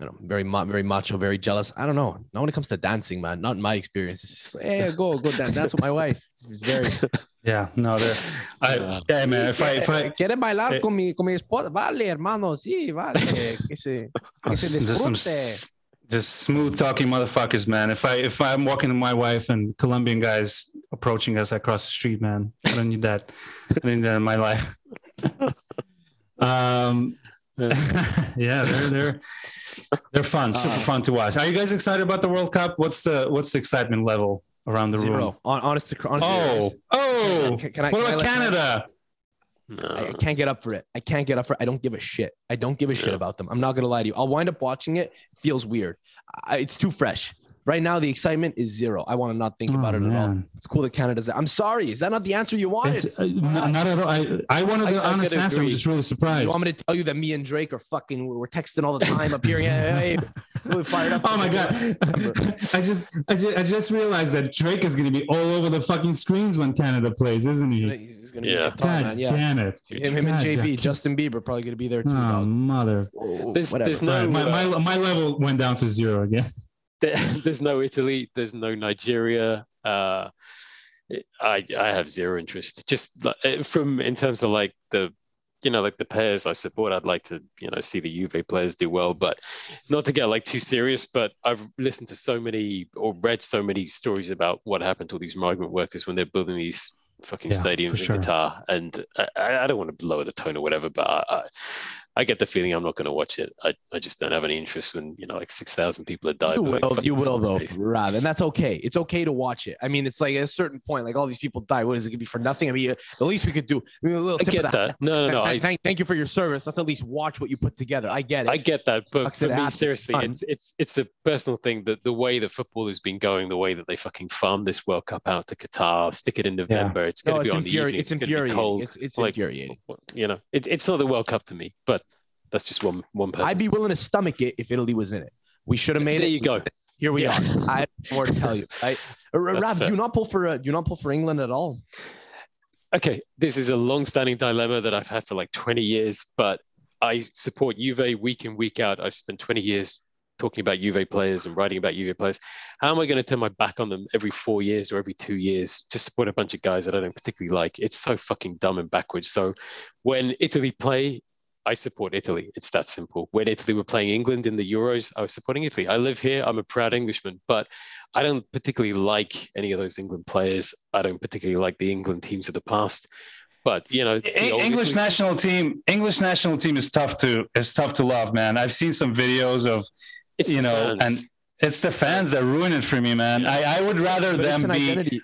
[SPEAKER 2] You know, very ma- very macho, very jealous. I don't know. Not when it comes to dancing, man. Not in my experience. It's just hey, go go dance, dance with my wife. It's very.
[SPEAKER 1] yeah, no, they're. I,
[SPEAKER 3] Yeah.
[SPEAKER 1] yeah, man. If I if I
[SPEAKER 2] ¿Quieres bailar
[SPEAKER 1] eh,
[SPEAKER 2] con mi con mi esposa? Vale, hermano, sí, vale. Que se, que se
[SPEAKER 1] just some
[SPEAKER 2] disfrute.
[SPEAKER 1] s- just smooth talking motherfuckers, man. If I if I'm walking to my wife and Colombian guys approaching us across the street, man, I don't need that. I don't need that in my life. um, yeah, they're they're they're fun, super
[SPEAKER 2] Uh,
[SPEAKER 1] fun to watch. Are you guys excited about the World Cup? What's the what's the excitement level around the room?
[SPEAKER 2] Zero. On, honest to honest.
[SPEAKER 1] Oh, oh,
[SPEAKER 2] Can- can I-
[SPEAKER 1] what
[SPEAKER 2] can
[SPEAKER 1] about
[SPEAKER 2] let-
[SPEAKER 1] Canada?
[SPEAKER 3] No.
[SPEAKER 2] I, I can't get up for it. I can't get up for it. I don't give a shit. I don't give a shit about them. I'm not gonna lie to you. I'll wind up watching it. It feels weird. I, it's too fresh. Right now, the excitement is zero. I want to not think
[SPEAKER 1] Oh,
[SPEAKER 2] about it at all. It's cool that Canada's there. I'm sorry. Is that not the answer you wanted?
[SPEAKER 1] It's, uh, n- not at all. I, I wanted the
[SPEAKER 2] I
[SPEAKER 1] honest
[SPEAKER 2] could
[SPEAKER 1] answer. I'm just really
[SPEAKER 2] You
[SPEAKER 1] surprised.
[SPEAKER 2] want me to tell you that me and Drake are fucking? We're texting all the time up here. Yeah, hey, we're fired up.
[SPEAKER 1] Oh my god! I just, I just, I just realized that Drake is going to be all over the fucking screens when Canada plays, isn't he?
[SPEAKER 2] He's gonna be
[SPEAKER 3] Yeah.
[SPEAKER 2] at the top,
[SPEAKER 1] God
[SPEAKER 2] man. Yeah.
[SPEAKER 1] damn it!
[SPEAKER 2] Him, him and JB,
[SPEAKER 1] damn-
[SPEAKER 2] Justin Bieber, probably gonna be there too.
[SPEAKER 1] Oh
[SPEAKER 2] dog.
[SPEAKER 1] mother!
[SPEAKER 3] There's,
[SPEAKER 2] Whatever.
[SPEAKER 3] there's no
[SPEAKER 1] All right, my,
[SPEAKER 3] uh,
[SPEAKER 1] my my level went down to zero again.
[SPEAKER 3] there- there's no Italy, there's no Nigeria. Uh, I I have zero interest. Just uh, from in terms of like the you know, like the players I support, I'd like to, you know, see the Juve players do well, but not to get like too serious. But I've listened to so many or read so many stories about what happened to all these migrant workers when they're building these fucking
[SPEAKER 1] Yeah,
[SPEAKER 3] stadiums in
[SPEAKER 1] sure.
[SPEAKER 3] Qatar. And I, I don't want to lower the tone or whatever, but I, I get the feeling I'm not going to watch it. I, I just don't have any interest when you know like six thousand people have died.
[SPEAKER 2] You will, you will though. Rob, and that's okay. It's okay to watch it. I mean, it's like at a certain point, like all these people die. What is it gonna be for nothing? I mean, uh, the least we could do. I mean, a little
[SPEAKER 3] I get that. No, no, no.
[SPEAKER 2] Thank,
[SPEAKER 3] I,
[SPEAKER 2] thank, thank you for your service. Let's at least watch what you put together. I get it.
[SPEAKER 3] I get that, but for
[SPEAKER 2] it
[SPEAKER 3] me,
[SPEAKER 2] happens.
[SPEAKER 3] seriously, it's it's it's a personal thing that the way that football has been going, the way that they fucking farm this World Cup out to Qatar, stick it in November, it's going
[SPEAKER 2] no,
[SPEAKER 3] to
[SPEAKER 2] it's,
[SPEAKER 3] be on the
[SPEAKER 2] infuri-
[SPEAKER 3] evening,
[SPEAKER 2] it's
[SPEAKER 3] be
[SPEAKER 2] infuriating. It's, it's
[SPEAKER 3] like,
[SPEAKER 2] infuriating.
[SPEAKER 3] You know, it's it's not the World Cup to me, but that's just one one person.
[SPEAKER 2] I'd be willing to stomach it if Italy was in it. We should have made
[SPEAKER 3] there
[SPEAKER 2] it.
[SPEAKER 3] There you go.
[SPEAKER 2] Here we
[SPEAKER 3] Yeah.
[SPEAKER 2] are. I have more to tell you. I, Rav, do you not pull for uh, do you not pull for England at all?
[SPEAKER 3] Okay, this is a long-standing dilemma that I've had for like 20 years, but I support Juve week in week out. I've spent 20 years talking about Juve players and writing about Juve players. How am I going to turn my back on them every four years or every two years to support a bunch of guys that I don't particularly like? It's so fucking dumb and backwards. So when Italy play, I support Italy. It's that simple. When Italy were playing England in the Euros, I was supporting Italy. I live here. I'm a proud Englishman, but I don't particularly like any of those England players. I don't particularly like the England teams of the past. But you know, the
[SPEAKER 1] English
[SPEAKER 3] Italy-
[SPEAKER 1] national team. English national team is tough to is tough to love, man. I've seen some videos of
[SPEAKER 3] it's
[SPEAKER 1] you know,
[SPEAKER 3] fans.
[SPEAKER 1] and it's the fans that ruin it for me, man.
[SPEAKER 3] Yeah.
[SPEAKER 1] I, I would rather
[SPEAKER 2] But
[SPEAKER 1] them be.
[SPEAKER 2] identity.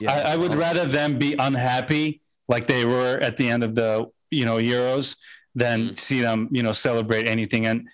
[SPEAKER 2] Yeah.
[SPEAKER 1] I, I would rather them be unhappy like they were at the end of the you know Euros than
[SPEAKER 3] Mm.
[SPEAKER 1] see them you know celebrate anything and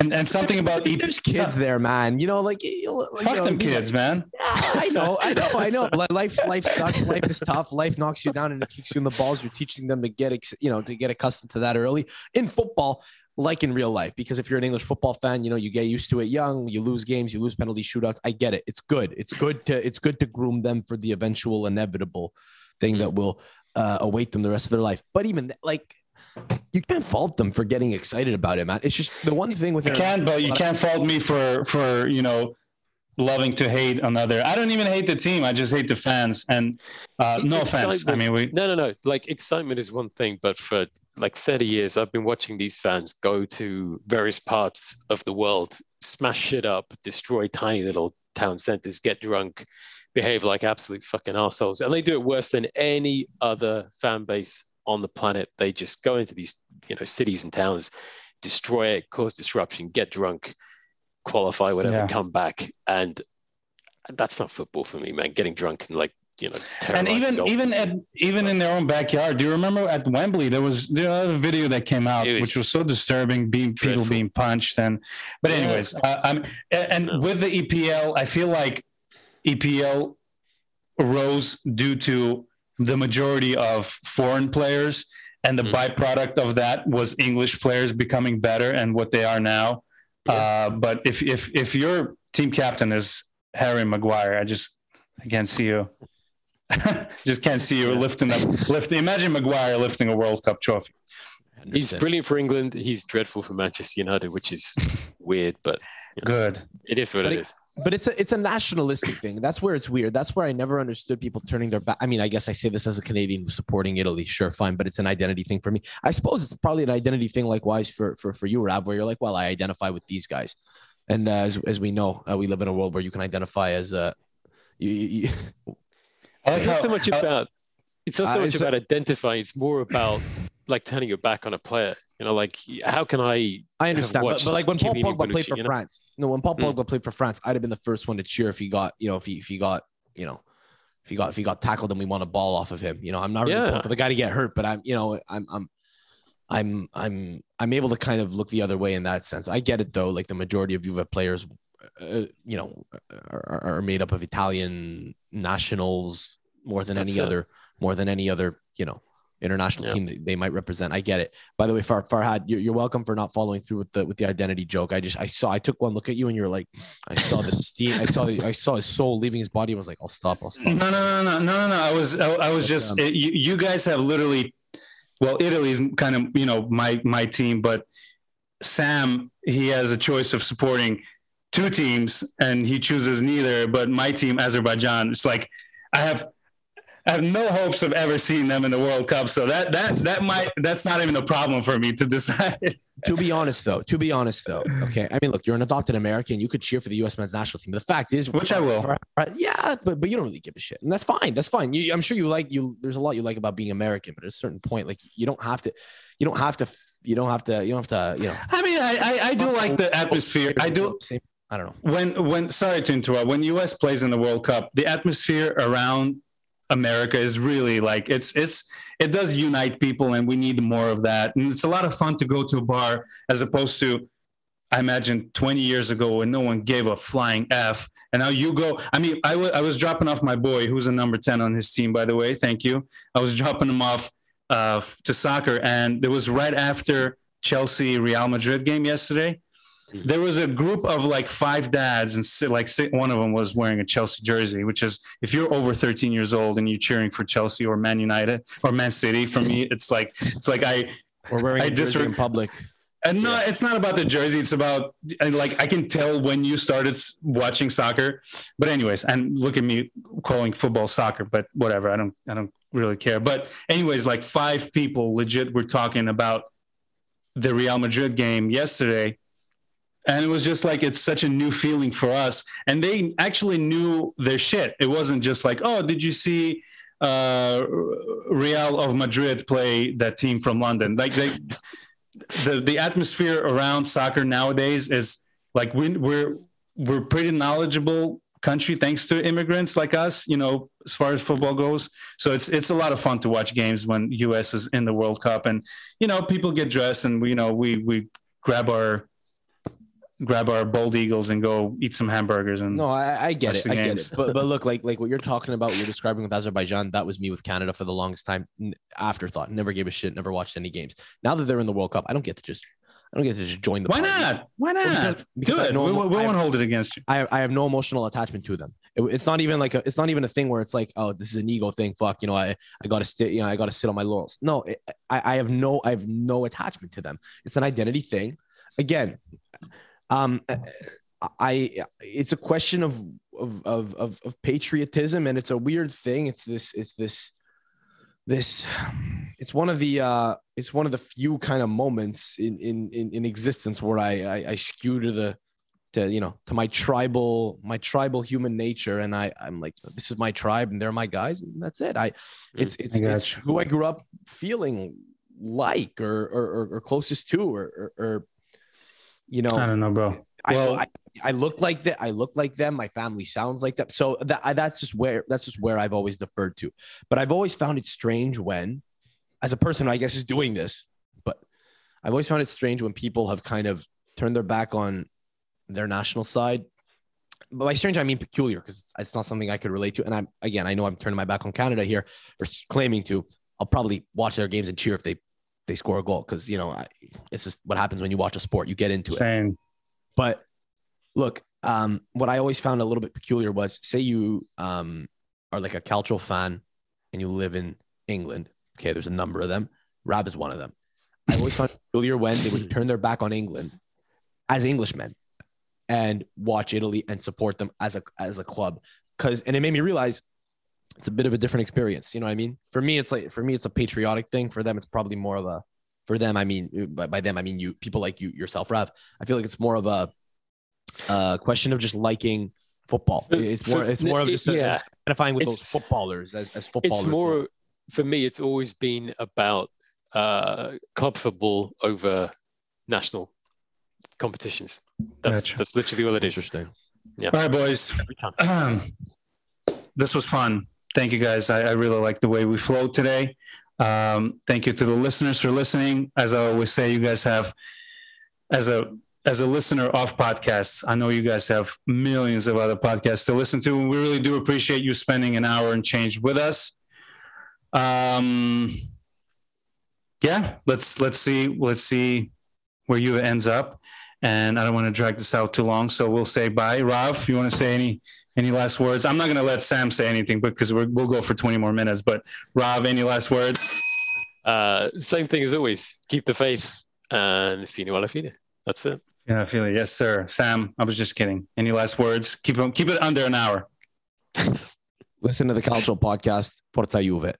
[SPEAKER 1] and and something about E
[SPEAKER 2] There's kids there, man. You know, like
[SPEAKER 1] Fuck
[SPEAKER 2] you know,
[SPEAKER 1] them
[SPEAKER 2] we-
[SPEAKER 1] kids, man.
[SPEAKER 2] I know, I know, I know. Li- Life, life sucks. Life is tough. Life knocks you down and it kicks you in the balls. You're teaching them to get, ex- you know, to get accustomed to that early in football, like in real life. Because if you're an English football fan, you know, you get used to it young. You lose games, you lose penalty shootouts. I get it. It's good. It's good to, it's good to groom them for the eventual inevitable thing that will uh, await them the rest of their life. But even like, you can't fault them for getting excited about it, man. It's just the one thing with
[SPEAKER 1] You can, but you can't fault me for for you know loving to hate another. I don't even hate the team. I just hate the fans. And uh, no offense. I mean, we
[SPEAKER 3] No, no, no. Like excitement is one thing, but for like 30 years, I've been watching these fans go to various parts of the world, smash shit up, destroy tiny little town centers, get drunk, behave like absolute fucking assholes. And they do it worse than any other fan base on the planet. They just go into these, you know, cities and towns, destroy it, cause disruption, get drunk, qualify, whatever,
[SPEAKER 1] Yeah.
[SPEAKER 3] come back. And that's not football for me, man. Getting drunk and like, you know,
[SPEAKER 1] and even
[SPEAKER 3] goal-
[SPEAKER 1] even at even in their own backyard. Do you remember at Wembley there was the other video that came out,
[SPEAKER 3] was
[SPEAKER 1] which was so disturbing, being people being punched and. But
[SPEAKER 3] Yeah.
[SPEAKER 1] anyways, uh, I'm and, and
[SPEAKER 3] No.
[SPEAKER 1] with the EPL, I feel like EPL rose due to the majority of foreign players, and the
[SPEAKER 3] Mm.
[SPEAKER 1] byproduct of that was English players becoming better and what they are now. Uh, but if if if your team captain is Harry Maguire, I just I can't see you. just can't see you
[SPEAKER 3] Yeah.
[SPEAKER 1] lifting up lifting. Imagine Maguire lifting a World Cup trophy.
[SPEAKER 3] He's brilliant for England. He's dreadful for Manchester United, which is weird, but
[SPEAKER 1] Good.
[SPEAKER 3] it is what
[SPEAKER 2] But
[SPEAKER 3] it
[SPEAKER 2] it-
[SPEAKER 3] is.
[SPEAKER 2] But it's a it's a nationalistic thing. That's where it's weird. That's where I never understood people turning their back. I mean, I guess I say this as a Canadian supporting Italy, sure, fine, but it's an identity thing for me. I suppose it's probably an identity thing, likewise for for for you, Rav, where you're like, well, I identify with these guys, and uh, as as we know, uh, we live in a world where you can identify as uh, you, you, you-
[SPEAKER 3] It's not so much about it's not so
[SPEAKER 2] uh,
[SPEAKER 3] much about identifying. It's more about like turning your back on a player. You know, like how can I?
[SPEAKER 2] I understand, but, but like when Paul Pogba played for
[SPEAKER 3] you know?
[SPEAKER 2] France, no, when Paul
[SPEAKER 3] Mm.
[SPEAKER 2] Pogba played for France, I'd have been the first one to cheer if he got, you know, if he if he got, you know, if he got if he got tackled and we won a ball off of him. You know, I'm not really
[SPEAKER 3] Yeah.
[SPEAKER 2] for the guy to get hurt, but I'm, you know, I'm I'm I'm I'm I'm able to kind of look the other way in that sense. I get it though. Like the majority of Juve players, uh, you know, are, are made up of Italian nationals more than
[SPEAKER 3] That's
[SPEAKER 2] any
[SPEAKER 3] it.
[SPEAKER 2] other more than any other, you know, international
[SPEAKER 3] Yeah.
[SPEAKER 2] team that they might represent. I get it. By the way, Far Farhad, you're, you're welcome for not following through with the with the identity joke. I just I saw I took one look at you and you were like, I saw the steam. I saw I saw his soul leaving his body. I was like, I'll stop. I'll stop.
[SPEAKER 1] No, no, no, no, no, no, no. I was, I, I was
[SPEAKER 2] But,
[SPEAKER 1] just.
[SPEAKER 2] um,
[SPEAKER 1] it- you, you guys have literally, well, Italy's kind of, you know, my my team, but Sam, he has a choice of supporting two teams and he chooses neither, but my team, Azerbaijan, it's like I have I have no hopes of ever seeing them in the World Cup. So that that that might that's not even a problem for me to decide.
[SPEAKER 2] to be honest, though, to be honest, though, okay. I mean, look, you're an adopted American. You could cheer for the U.S. men's national team. The fact is,
[SPEAKER 1] which I will. For,
[SPEAKER 2] yeah, but but you don't really give a shit, and that's fine. That's fine. You, I'm sure you like you. There's a lot you like about being American, but at a certain point, like you don't have to. You don't have to. You don't have to. You don't have to. You know.
[SPEAKER 1] I mean, I I, I do like the atmosphere. I do.
[SPEAKER 2] I don't know.
[SPEAKER 1] When when sorry to interrupt. When U.S. plays in the World Cup, the atmosphere around America is really like it's it's it does unite people, and we need more of that. And it's a lot of fun to go to a bar as opposed to I imagine 20 years ago when no one gave a flying F. And now you go. I mean, I, w- I was dropping off my boy, who's a number 10 on his team, by the way. Thank you. I was dropping him off uh, to soccer, and it was right after Chelsea Real Madrid game yesterday. There was a group of like five dads and like one of them was wearing a chelsea jersey which is if you're over 13 years old and you're cheering for chelsea or man united or man city for me it's like it's like i
[SPEAKER 2] or wearing I a jersey in public
[SPEAKER 1] and no, it's not about the jersey. It's about like I can tell when you started watching soccer. But anyways, and look at me calling football soccer, but whatever. I don't I don't really care. But anyways, like five people legit were talking about the Real Madrid game yesterday, and it was just like it's such a new feeling for us. And they actually knew their shit. It wasn't just like oh did you see uh real of madrid play that team from london? Like they the the atmosphere around soccer nowadays is like we, we're we're pretty knowledgeable country thanks to immigrants like us you know as far as football goes. So it's it's a lot of fun to watch games when us is in the world cup. And you know people get dressed and we you know we we grab our grab our bold eagles and go eat some hamburgers and
[SPEAKER 2] no i, I get it i get it but, but look like like what you're talking about what you're describing with azerbaijan that was me with canada for the longest time afterthought never gave a shit never watched any games now that they're in the world cup i don't get to just I don't get to just join the.
[SPEAKER 1] Why party. not? Why not? Well, because, because Do it. No, we, we won't hold it against you.
[SPEAKER 2] I, I have no emotional attachment to them. It, it's not even like a, it's not even a thing where it's like, oh, this is an ego thing. Fuck, you know, I I gotta sit, you know, I gotta sit on my laurels. No, it, I I have no I have no attachment to them. It's an identity thing. Again, um, I it's a question of, of of of of patriotism, and it's a weird thing. It's this it's this this it's one of the uh it's one of the few kind of moments in in in, in existence where I, I I skew to the to you know to my tribal my tribal human nature and i i'm like this is my tribe and they're my guys and that's it i it's it's, I it's who i grew up feeling like or or, or closest to or, or, or you know,
[SPEAKER 1] I don't know, bro.
[SPEAKER 2] Well, I, I, I, look like that. I look like them. My family sounds like that. So that that's just where that's just where I've always deferred to. But I've always found it strange when, as a person, I guess is doing this. But I've always found it strange when people have kind of turned their back on their national side. But by strange, I mean peculiar because it's not something I could relate to. And I'm again, I know I'm turning my back on Canada here or claiming to. I'll probably watch their games and cheer if they they score a goal because you know I, it's just what happens when you watch a sport. You get into
[SPEAKER 1] Same.
[SPEAKER 2] it. But look, um, what I always found a little bit peculiar was say you um, are like a cultural fan and you live in England. Okay, there's a number of them. Rab is one of them. I always found peculiar when they would turn their back on England as Englishmen and watch Italy and support them as a as a club. Cause and it made me realize it's a bit of a different experience. You know what I mean? For me, it's like for me, it's a patriotic thing. For them, it's probably more of a. For them, I mean, by, by them, I mean you, people like you yourself, Rav. I feel like it's more of a, a question of just liking football. It's more. It's more of just yeah. identifying with those footballers as as footballers.
[SPEAKER 3] It's more for me. It's always been about uh, club football over national competitions. That's gotcha. that's literally all it is.
[SPEAKER 2] Interesting.
[SPEAKER 1] Yeah. All right, boys. Um, this was fun thank you guys. I, I really like the way we flowed today. Um, thank you to the listeners for listening. As I always say, you guys have, as a as a listener of podcasts, I know you guys have millions of other podcasts to listen to, and we really do appreciate you spending an hour and change with us. Um, yeah, let's let's see let's see where you ends up, and I don't want to drag this out too long, so we'll say bye. Rav, you want to say any any last words? I'm not going to let Sam say anything because we will go for 20 more minutes. But Rob, any last words?
[SPEAKER 3] Uh, same thing as always. Keep the faith and fino alla fine. That's it.
[SPEAKER 1] Yeah, I feel it. Yes, sir. Sam, I was just kidding. Any last words? Keep it, keep it under an hour.
[SPEAKER 2] Listen to the Cultural Podcast. Forza Juve.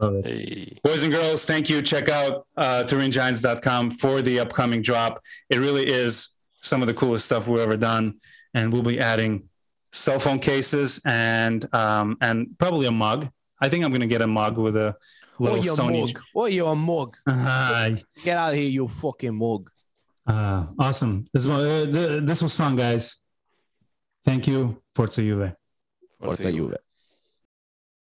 [SPEAKER 1] Love it.
[SPEAKER 3] Hey.
[SPEAKER 1] Boys and girls, thank you. Check out uh, TurinGiants.com for the upcoming drop. It really is some of the coolest stuff we've ever done, and we'll be adding cell phone cases and um, and probably a mug. I think I'm going to get a mug with a little
[SPEAKER 2] What you
[SPEAKER 1] Sony.
[SPEAKER 2] mug? What you a mug?
[SPEAKER 1] Ah,
[SPEAKER 2] Get out of here, you fucking mug.
[SPEAKER 1] uh, awesome. This was uh, th- this was fun, guys. Thank you. Forza Juve.
[SPEAKER 2] Forza Juve.